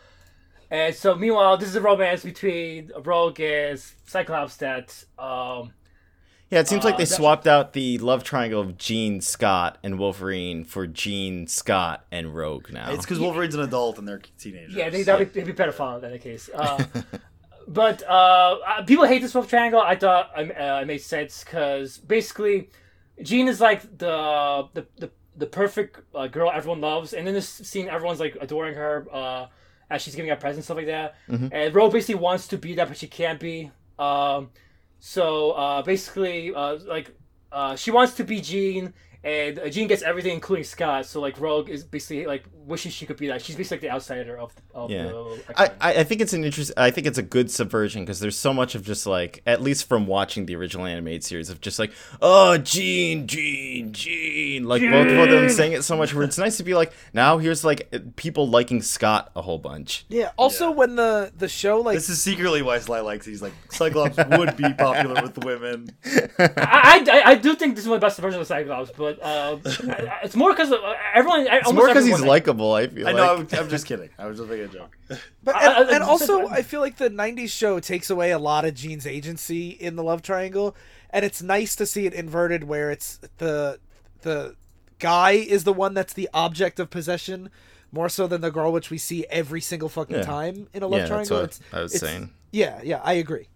And so, meanwhile, this is a romance between Rogue and Cyclops that um, Yeah, it seems like Uh, they swapped out the love triangle of Jean Scott and Wolverine for Jean Scott and Rogue now. It's because Wolverine's an adult and they're teenagers. Yeah, they, that'd, be, it'd be pedophile in that case. Uh, but uh, uh, people hate this love triangle. I thought uh, it made sense because basically, Jean is like the the the, the perfect uh, girl everyone loves, and in this scene, everyone's like adoring her uh, as she's giving out presents stuff like that. And Rogue basically wants to be that, but she can't be. Um, so uh, basically, uh, like uh, she wants to be Jean, and uh, Jean gets everything, including Scott. So like Rogue is basically like wishes she could be that. She's basically like the outsider of of Yeah. the. I, X-Men. I I think it's an interest. I think it's a good subversion because there's so much of just like, at least from watching the original animated series, of just like, oh, Jean Jean Jean like both of them saying it so much. Where it's nice to be like, now here's like people liking Scott a whole bunch. Yeah. Also, when the the show like This is secretly why Sly likes. He's like Cyclops would be popular with the women. I, I, I do think this is one of the best versions of Cyclops, but uh, I- I- it's more because everyone. It's more because he's likable. I feel I like. know. I'm, I'm just kidding. I was just making a joke. But and, I- and I- also, I feel like the '90s show takes away a lot of Jean's agency in the love triangle, and it's nice to see it inverted, where it's the the guy is the one that's the object of possession, more so than the girl, which we see every single fucking Yeah. time in a love yeah, that's triangle. what It's, I was saying. Yeah, yeah, I agree.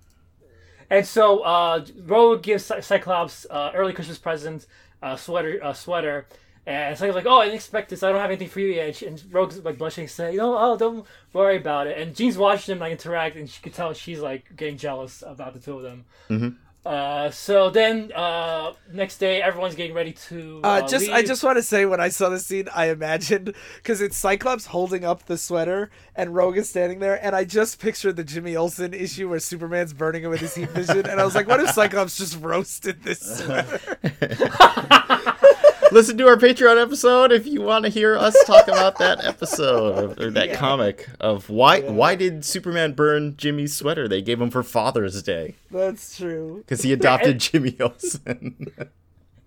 And so uh, Rogue gives Cyclops uh, early Christmas present, uh, sweater, a sweater, and Cyclops like, "Oh, I didn't expect this. I don't have anything for you yet." And, she, and Rogue's like blushing, saying, "No, oh, don't worry about it." And Jean's watching them like interact, and she could tell she's like getting jealous about the two of them. Mm-hmm. Uh, so then uh, next day, everyone's getting ready to Uh, uh, just, I just want to say when I saw the scene, I imagined because it's Cyclops holding up the sweater and Rogue is standing there, and I just pictured the Jimmy Olsen issue where Superman's burning him with his heat vision, and I was like, what if Cyclops just roasted this sweater? Listen to our Patreon episode if you want to hear us talk about that episode or, that comic of why why did Superman burn Jimmy's sweater? They gave him for Father's Day That's true. because he adopted Jimmy Olsen.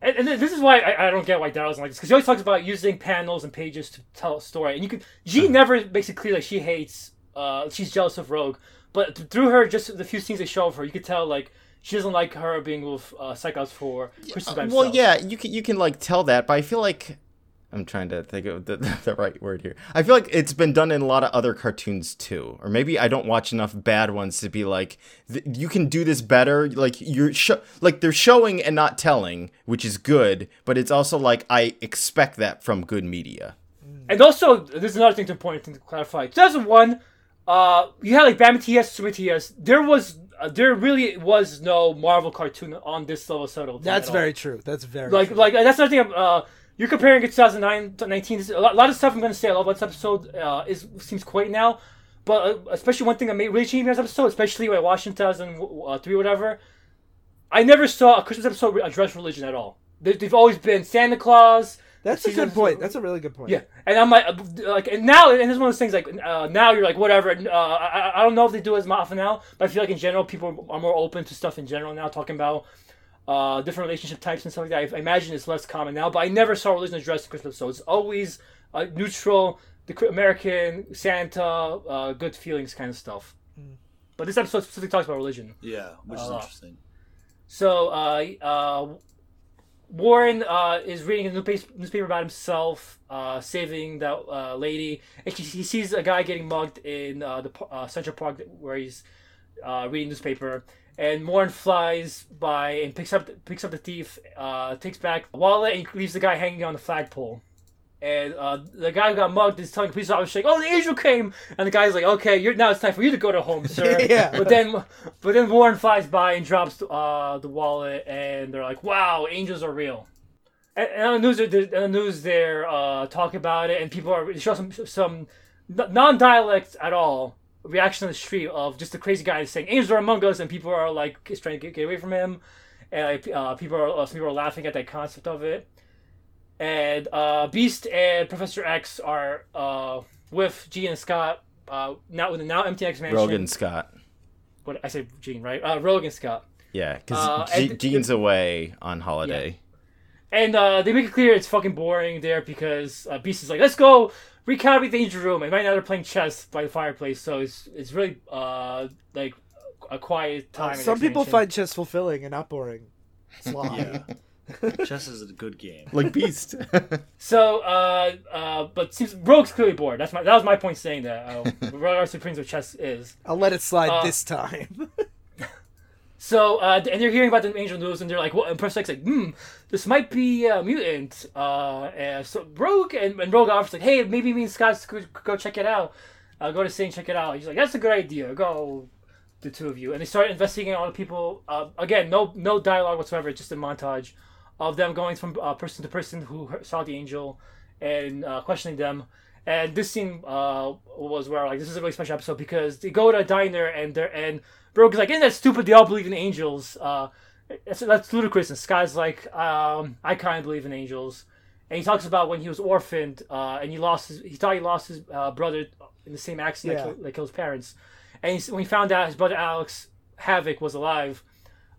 And, and this is why I, I don't get why Daryl doesn't like this because he always talks about using panels and pages to tell a story, and you could. Jean never makes it clear that she hates, uh, she's jealous of Rogue, but through her, just the few scenes they show of her, you could tell like she doesn't like her being with uh, Cyclops for Christmas by well, yeah, you can you can like tell that, but I feel like I'm trying to think of the, the right word here. I feel like it's been done in a lot of other cartoons too, or maybe I don't watch enough bad ones to be like th- you can do this better. Like you're sho- like they're showing and not telling, which is good, but it's also like I expect that from good media. And also, there's another thing to point to clarify. 2001, uh, you had like Batman TS, Super TS. There was, uh, there really was no Marvel cartoon on this level of subtlety. That's very true. That's very like true. like that's another thing. Uh, you're comparing it to 2009 to 19. This- A lot, a lot of stuff I'm going to say. I love about this episode uh, is seems quaint now, but uh, especially one thing that made really changed in this episode, especially when I watched in 2003 or whatever. I never saw a Christmas episode address religion at all. They've always been Santa Claus. That's a good point. That's a really good point. Yeah, and I'm like, like, and now, and this is one of those things. Like, uh, now you're like, whatever. Uh, I, I don't know if they do it as often now, but I feel like in general, people are more open to stuff in general now, talking about uh, different relationship types and stuff like that. I imagine it's less common now, but I never saw religion addressed in Christmas, so it's always uh, neutral, the American Santa, uh, good feelings kind of stuff. But this episode specifically talks about religion. Yeah, which is Uh, interesting. So uh, uh, Warren uh, is reading a newspaper, about himself uh, saving that uh, lady, and he, sees a guy getting mugged in uh, the uh, Central Park where he's uh, reading newspaper. And Warren flies by and picks up picks up the thief, takes back the wallet, and leaves the guy hanging on the flagpole. And uh, the guy who got mugged is telling the police officer, like, "Oh, the angel came!" And the guy's like, "Okay, you're now it's time for you to go to home, sir." Yeah. But then, but then Warren flies by and drops uh, the wallet, and they're like, "Wow, angels are real." And, and on the news, they're, on the news, they're uh, talking about it, and people are show some some non dialects at all reaction on the street of just the crazy guy saying angels are among us, and people are like trying to get, get away from him, and like uh, people are uh, some people are laughing at that concept of it. And uh, Beast and Professor X are uh, with Jean and Scott uh, now with the now empty X mansion. Rogan Scott. What I say, Jean, right? Uh, Rogan Scott. Yeah, because Uh, and- Jean's away on holiday. And uh, they make it clear it's fucking boring there because uh, Beast is like, let's go recalibrate the danger room. And right now they're playing chess by the fireplace, so it's it's really uh, like a quiet time. in Some people find chess fulfilling and not boring. Sloth. Yeah. Chess is a good game. Like Beast. So, uh, uh, but seems Rogue's clearly bored. That's my that was my point saying that. Uh, Rogue are Supremes what chess is. I'll let it slide Uh, this time. So, uh, and they're hearing about the angel news, and they're like, "What?" And Professor X's like, "Hmm, this might be a mutant." Uh, and so Rogue and, and Rogue offers like, "Hey, maybe me and Scott could go check it out. Uh, go to Sing, check it out." He's like, "That's a good idea. Go." The two of you, and they start investigating all the people. Uh, again, no no dialogue whatsoever, just a montage of them going from uh, person to person who saw the angel and uh, questioning them. And this scene uh, was where like this is a really special episode because they go to a diner and they're and Rogue is like, "Isn't that stupid? They all believe in angels." Uh, that's, that's ludicrous. And Sky's like, um, "I kind of believe in angels." And he talks about when he was orphaned uh, and he lost his. He thought he lost his uh, brother in the same accident Yeah. that, killed, that killed his parents. And he, when he found out his brother Alex Havoc was alive,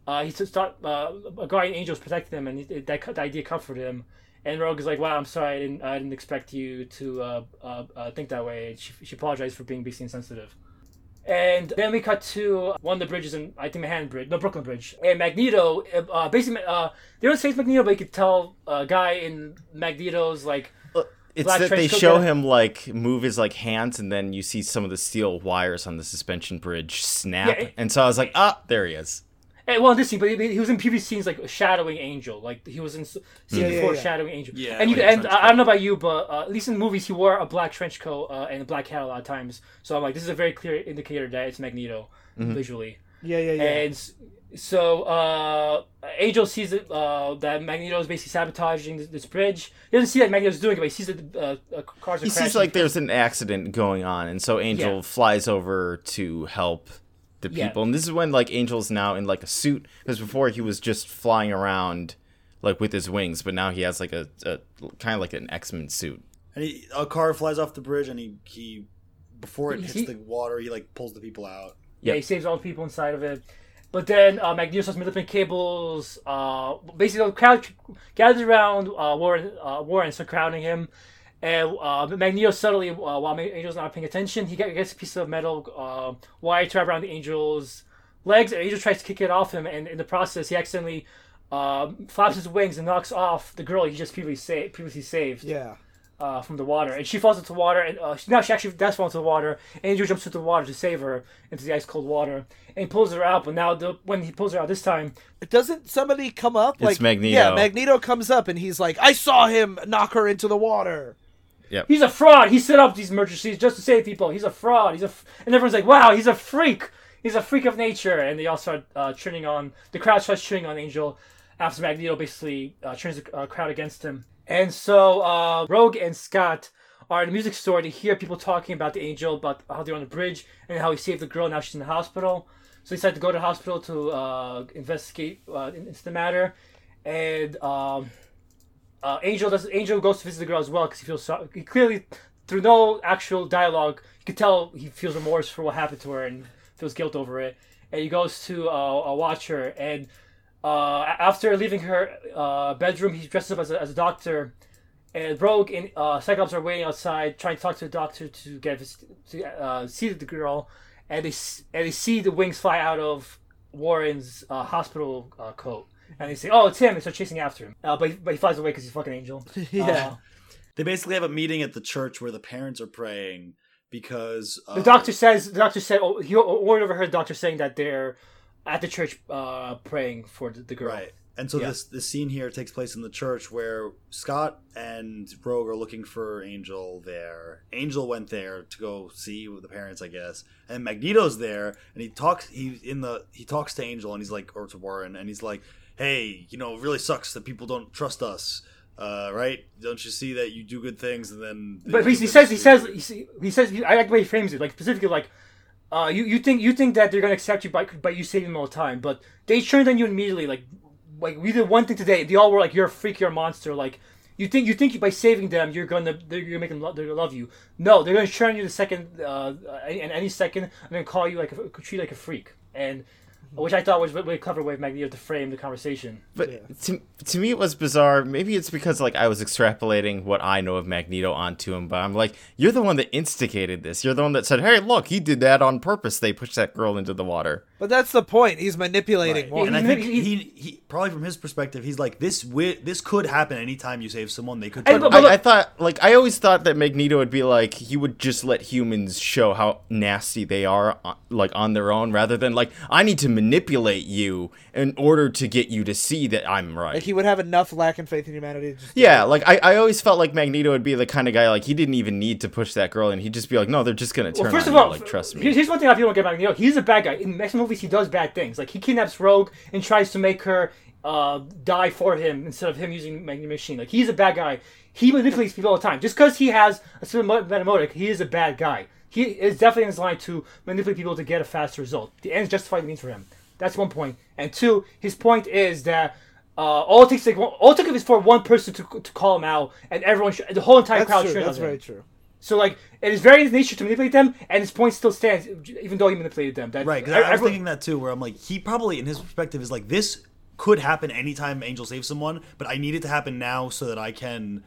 uh, he thought uh, a guardian angel was protecting him, and he, that, that idea comforted him. And Rogue is like, "Wow, I'm sorry, I didn't, I didn't expect you to uh, uh, uh, think that way." And she, she apologized for being beastly insensitive. And then we cut to one of the bridges in, I think, Manhattan Bridge, no, Brooklyn Bridge. And Magneto, uh, basically, uh, they don't say it's Magneto, but you could tell a guy in Magneto's, like, It's Black that they show him like move his like hands, and then you see some of the steel wires on the suspension bridge snap. Yeah, it- and so I was like, ah, there he is. Eh, well, in this scene, but he, he was in previous scenes, like, a shadowing Angel. Like, he was in s- scene Yeah, before yeah, yeah. shadowing Angel. Yeah, and you like and I, I don't know about you, but uh, at least in movies, he wore a black trench coat uh, and a black hat a lot of times. So I'm like, this is a very clear indicator that it's Magneto visually. yeah, yeah, yeah. And so uh, Angel sees that, uh, that Magneto is basically sabotaging this, this bridge. He doesn't see that Magneto's doing it, but he sees that uh, uh, cars are He crashing. sees like there's an accident going on, and so Angel Yeah. flies over to help the Yeah. people. And this is when like Angel's now in like a suit, because before he was just flying around like with his wings, but now he has like a, a kind of like an X Men suit. And he, a car flies off the bridge, and he he before it hits He- the water, he like pulls the people out. Yeah, he saves all the people inside of it. But then uh, Magneto starts manipulating cables. Uh, basically, the crowd gathers around uh, Warren, uh, Warren, start crowding him. And uh, Magneto subtly, uh, while Angel's not paying attention, he gets a piece of metal uh, wire to wrap around the Angel's legs, and Angel tries to kick it off him. And in the process, he accidentally uh, flaps his wings and knocks off the girl he just previously, sa- previously saved yeah. uh, from the water, and she falls into the water, and uh, she, now she actually does fall into the water. Angel jumps into the water to save her into the ice cold water, and he pulls her out. But now, the, when he pulls her out this time, Doesn't somebody come up? like Magneto. Yeah, Magneto comes up and he's like, "I saw him knock her into the water." He's a fraud. He set up these emergencies just to save people. He's a fraud. He's a, f- and everyone's like, "Wow, he's a freak. He's a freak of nature." And they all start uh, cheering on. The crowd starts cheering on Angel after Magneto basically uh, turns the uh, crowd against him. And so uh, Rogue and Scott are in a music store. They hear people talking about the Angel, about how they're on the bridge, and how he saved the girl. Now she's in the hospital. So they decide to go to the hospital to uh, investigate uh, into the matter. And um, uh, Angel does. Angel goes to visit the girl as well because he feels so, he clearly through no actual dialogue, you can tell he feels remorse for what happened to her and feels guilt over it. And he goes to uh, uh, watch her, and uh, after leaving her uh, bedroom, he dresses up as a, as a doctor. And Rogue and uh, are waiting outside, trying to talk to the doctor to get to uh, see the girl, and they and they see the wings fly out of Warren's uh, hospital uh, coat, and they say, "Oh, it's him!" and start chasing after him. Uh, but he, but he flies away because he's a fucking angel. Yeah. Uh, They basically have a meeting at the church where the parents are praying because uh, The doctor says the doctor said oh, he ordered overheard the doctor saying that they're at the church uh, praying for the, the girl. Right. And so Yeah. this this scene here takes place in the church where Scott and Rogue are looking for Angel there. Angel went there to go see the parents, I guess. And Magneto's there and he talks he in the he talks to Angel and he's like or to Warren and he's like, Hey, you know, it really sucks that people don't trust us. Uh, right? Don't you see that you do good things and then But he, says he says he, see- he says I like the way he frames it like specifically like uh, you you think you think that they're gonna accept you by by you saving them all the time, but they turned on you immediately. Like like we did one thing today. They all were like, "You're a freak. You're a monster." Like you think you think by saving them you're gonna they're gonna make them lo- they're gonna love you. No, they're gonna turn you the second uh, and any second and then call you like a, treat you like a freak and. Which I thought was a really clever way of Magneto to frame the conversation. But to, to me, it was bizarre. Maybe it's because like I was extrapolating what I know of Magneto onto him, but I'm like, you're the one that instigated this. You're the one that said, "Hey, look, he did that on purpose. They pushed that girl into the water." But that's the point. He's manipulating Right. more. And I think he- he, he probably from his perspective, he's like this. Wi- this could happen anytime you save someone. They could. Hey, but- but I. I thought, like, I always thought that Magneto would be like he would just let humans show how nasty they are, uh, like on their own, rather than like I need to manipulate you in order to get you to see that I'm right. like he would have enough lack in faith in humanity to just Yeah, like I, I always felt like Magneto would be the kind of guy like he didn't even need to push that girl, and he'd just be like, no, they're just gonna turn Well, first on of all, you, like trust me. Here's, here's one thing I people don't get about Magneto. He's a bad guy. In X Men movies, he does bad things. Like he kidnaps Rogue and tries to make her uh, die for him instead of him using Magneto Machine. Like he's a bad guy. He manipulates people all the time. Just because he has a certain mo- metamotic, he is a bad guy. He is definitely in his line to manipulate people to get a faster result. The ends justify the means for him. That's one point. And two, his point is that. Uh, all it takes like all it took is for one person to, to call him out, and everyone, sh- the whole entire That's crowd true. That's him. very true. So like it is very in his nature to manipulate them, and his point still stands, even though he manipulated them. That Right, because I, I was everyone- thinking that too. Where I'm like, he probably in his perspective is like, this could happen anytime Angel saves someone, but I need it to happen now so that I can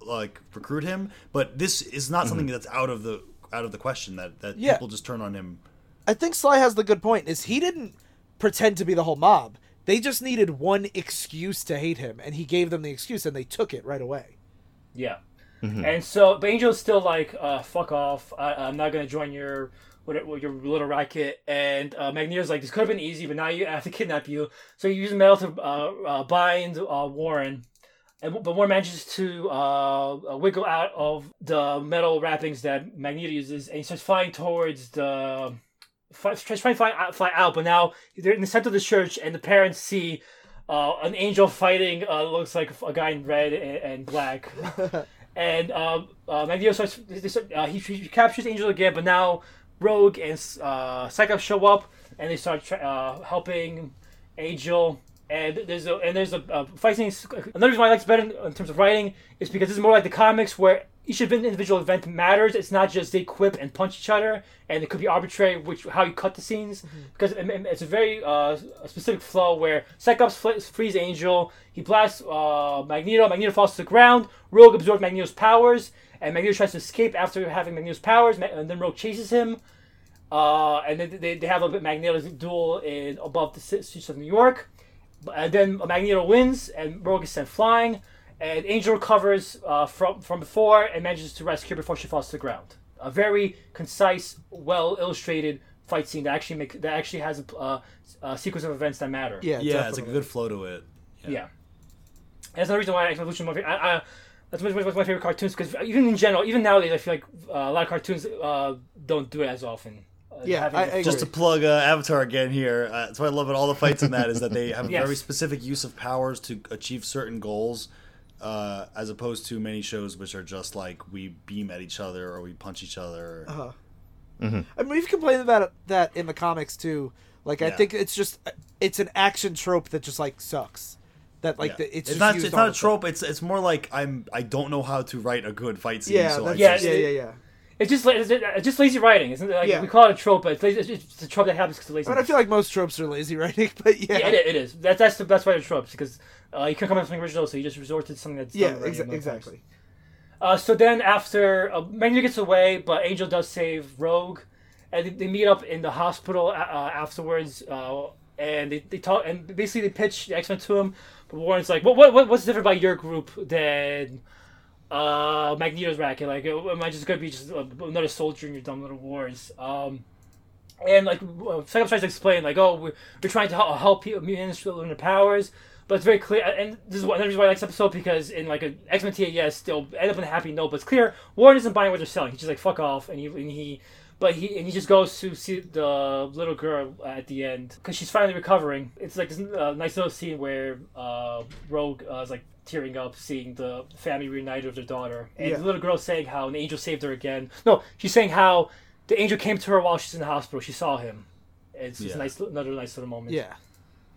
like recruit him. But this is not mm-hmm. something that's out of the out of the question that that Yeah. people just turn on him. I think Sly has the good point. Is he didn't pretend to be the whole mob. They just needed one excuse to hate him, and he gave them the excuse, and they took it right away. Yeah. And so, but Angel's still like, uh, "Fuck off! I, I'm not gonna join your what, your little racket." And uh, Magneto's like, "This could have been easy, but now you I have to kidnap you." So he uses metal to uh, uh, bind uh, Warren, and but Warren manages to uh, uh, wiggle out of the metal wrappings that Magneto uses, and he starts flying towards the. Fly, tries trying to fly out, fly out, but now they're in the center of the church, and the parents see uh, an angel fighting. Uh, looks like a guy in red and, and black and um, uh, Magneto starts. Uh, he, he captures Angel again, but now Rogue and uh, show up, and they start uh, helping Angel. And there's a and there's a, a. Another reason why I like this better in, in terms of writing is because this is more like the comics where each individual event matters. It's not just they quip and punch each other, and it could be arbitrary which how you cut the scenes because it- it- it's a very uh, a specific flow where Cyclops frees Angel, he blasts uh, Magneto, Magneto falls to the ground, Rogue absorbs Magneto's powers, and Magneto tries to escape after having Magneto's powers, and then Rogue chases him. Uh, and then they, they have a bit Magneto's duel in above the streets of New York. And then Magneto wins, and Rogue is sent flying, and Angel recovers uh, from from before and manages to rescue her before she falls to the ground. A very concise, well illustrated fight scene that actually make that actually has a, uh, a sequence of events that matter. Yeah, Yeah, it's like a good flow to it. Yeah. And that's another reason why X Men Evolution is my favorite. I, I, that's one of my favorite cartoons because even in general, even nowadays, I feel like uh, a lot of cartoons uh, don't do it as often. Uh, Yeah, having I- a- I Just to plug uh, Avatar again here, uh, that's why I love it. All the fights in that is that they have a Yes. very specific use of powers to achieve certain goals, uh, as opposed to many shows which are just like we beam at each other or we punch each other. Uh-huh. I mean, we've complained about that in the comics too. Like, I think it's just it's an action trope that just like sucks. That like Yeah. the, it's, it's just not used it's not a the time. trope. It's it's more like I'm I don't know how to write a good fight scene. Yeah, so Yeah, just, yeah, it- yeah, yeah. It's just like it's it's just lazy writing, isn't it? Like, Yeah. We call it a trope, but it's, lazy, it's just a trope that happens because of I laziness. mean, I feel like most tropes are lazy writing, but yeah, yeah, it, it is. That's that's the best way to tropes because uh, you can't come up with something original, so you just resort to something that's yeah, exa- a million times. exactly. Uh, so then after uh, Magneto gets away, but Angel does save Rogue, and they, they meet up in the hospital uh, uh, afterwards, uh, and they, they talk and basically they pitch the X Men to him. But Warren's like, what, what what what's different about your group than uh, Magneto's racket? Like, am I just gonna be just another soldier in your dumb little wars? Um, and like Cyclops tries to explain, like, oh, we're, we're trying to hel- help people mutants with their powers, but it's very clear. And this is one another reason why I like this episode because in like an X Men TAS, they'll end up in a happy note, but it's clear Warren isn't buying what they're selling. He's just like fuck off, and he and he. But he and he just goes to see the little girl at the end because she's finally recovering. It's like this uh, nice little scene where uh, Rogue uh, is like tearing up seeing the family reunited with their daughter, and Yeah. the little girl saying how an angel saved her again. No, she's saying how the angel came to her while she's in the hospital. She saw him. It's just Yeah. a nice, another nice little moment. Yeah.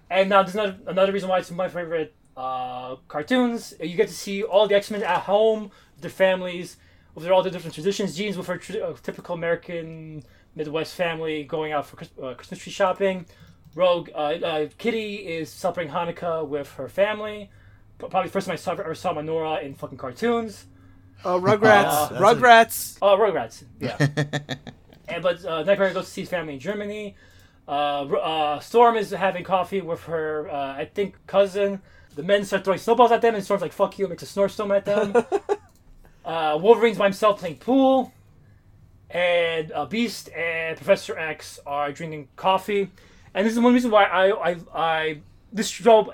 And now there's another, another reason why it's my favorite uh, cartoons. You get to see all the X Men at home, with their families, with their all the different traditions. Jean's with her tr- uh, typical American Midwest family going out for Chris- uh, Christmas tree shopping. Rogue uh, uh, Kitty is celebrating Hanukkah with her family. P- Probably first time I saw, ever saw menorah in fucking cartoons. Oh, Rugrats. That's a- Rugrats. Oh, Rugrats. Yeah. and but uh, Nightmare goes to see his family in Germany. Uh, uh, Storm is having coffee with her, uh, I think, cousin. The men start throwing snowballs at them, and Storm's like, "Fuck you!" makes a snowstorm at them. uh, Wolverine's by himself playing pool, and uh, Beast and Professor X are drinking coffee. And this is one reason why I, I, I this show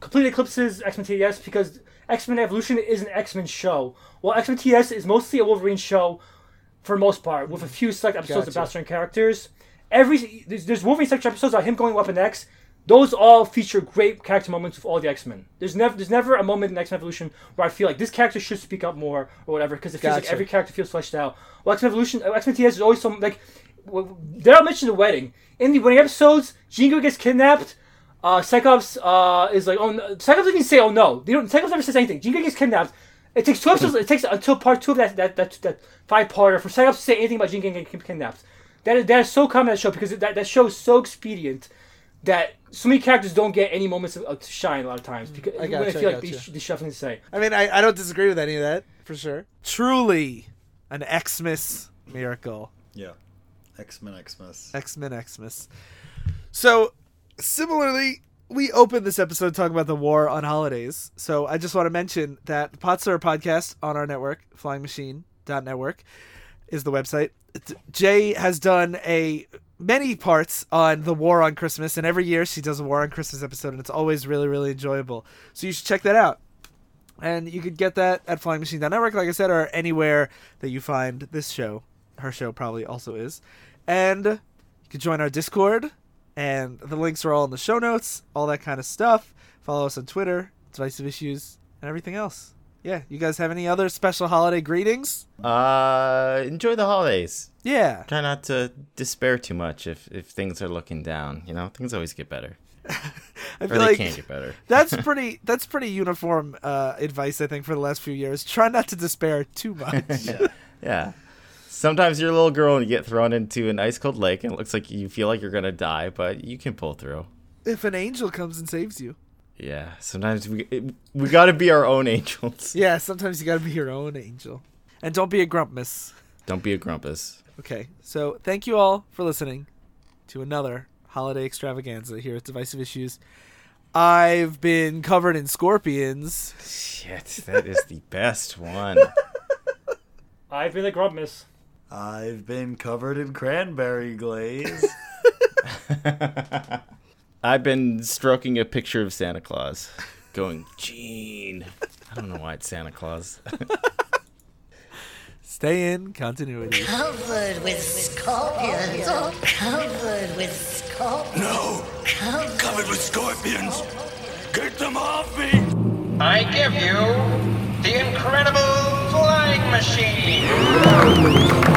completely eclipses X Men TS because X Men Evolution is an X Men show. Well, X Men TS is mostly a Wolverine show for the most part, with a few select episodes Gotcha. about certain characters. Every there's, there's Wolverine section episodes about him going Weapon X. Those all feature great character moments with all the X Men. There's never there's never a moment in X Men Evolution where I feel like this character should speak up more or whatever because it feels like every character feels fleshed out. Well, X Men Evolution, X Men TS is always some like. Daryl mentioned the wedding in the wedding episodes. Jingo gets kidnapped. Uh, Cyclops uh, is like, oh, no. Cyclops doesn't even say, oh no. They don't. Cyclops never says anything. Jingo gets kidnapped. It takes two episodes. it takes until part two of that that that, that five parter for Cyclops to say anything about Jingo getting kidnapped. That is, that is so common in that show because that, that show is so expedient that so many characters don't get any moments of, of to shine a lot of times because mm, I when gotcha, I feel I like they, gotcha. sh- they should to say. I mean, I, I don't disagree with any of that for sure. Truly, an Xmas miracle. Yeah. X Men, Xmas. X Men Xmas. So, similarly, we opened this episode talking about the war on holidays. So, I just want to mention that Potsdam podcast on our network, flyingmachine.network, is the website. Jay has done a many parts on the war on Christmas, and every year she does a war on Christmas episode, and it's always really, really enjoyable. So, you should check that out. And you could get that at flyingmachine.network, like I said, or anywhere that you find this show. Her show probably also is. And you can join our Discord, and the links are all in the show notes, all that kind of stuff. Follow us on Twitter, Divisive Issues, and everything else. Yeah, you guys have any other special holiday greetings? Uh, enjoy the holidays. Yeah. Try not to despair too much if, if things are looking down. You know, things always get better. I Or feel they like can get better. that's pretty that's pretty uniform uh, advice I think for the last few years. Try not to despair too much. Yeah. Sometimes you're a little girl and you get thrown into an ice cold lake and it looks like you feel like you're gonna die, but you can pull through. if an angel comes and saves you. Yeah. Sometimes we it, we gotta be our own angels. Yeah, sometimes you got to be your own angel. And don't be a grumpus. Don't be a grumpus. Okay, so thank you all for listening to another holiday extravaganza here at Divisive Issues. I've been covered in scorpions. Shit, that is the best one. I've been a Grumpmas. I've been covered in cranberry glaze. I've been stroking a picture of Santa Claus, going, Gene. I don't know why it's Santa Claus. Stay in continuity. Covered with scorpions. Covered with scorpions. No! Covered with scorpions! Get them off me! I give you the incredible flying machine.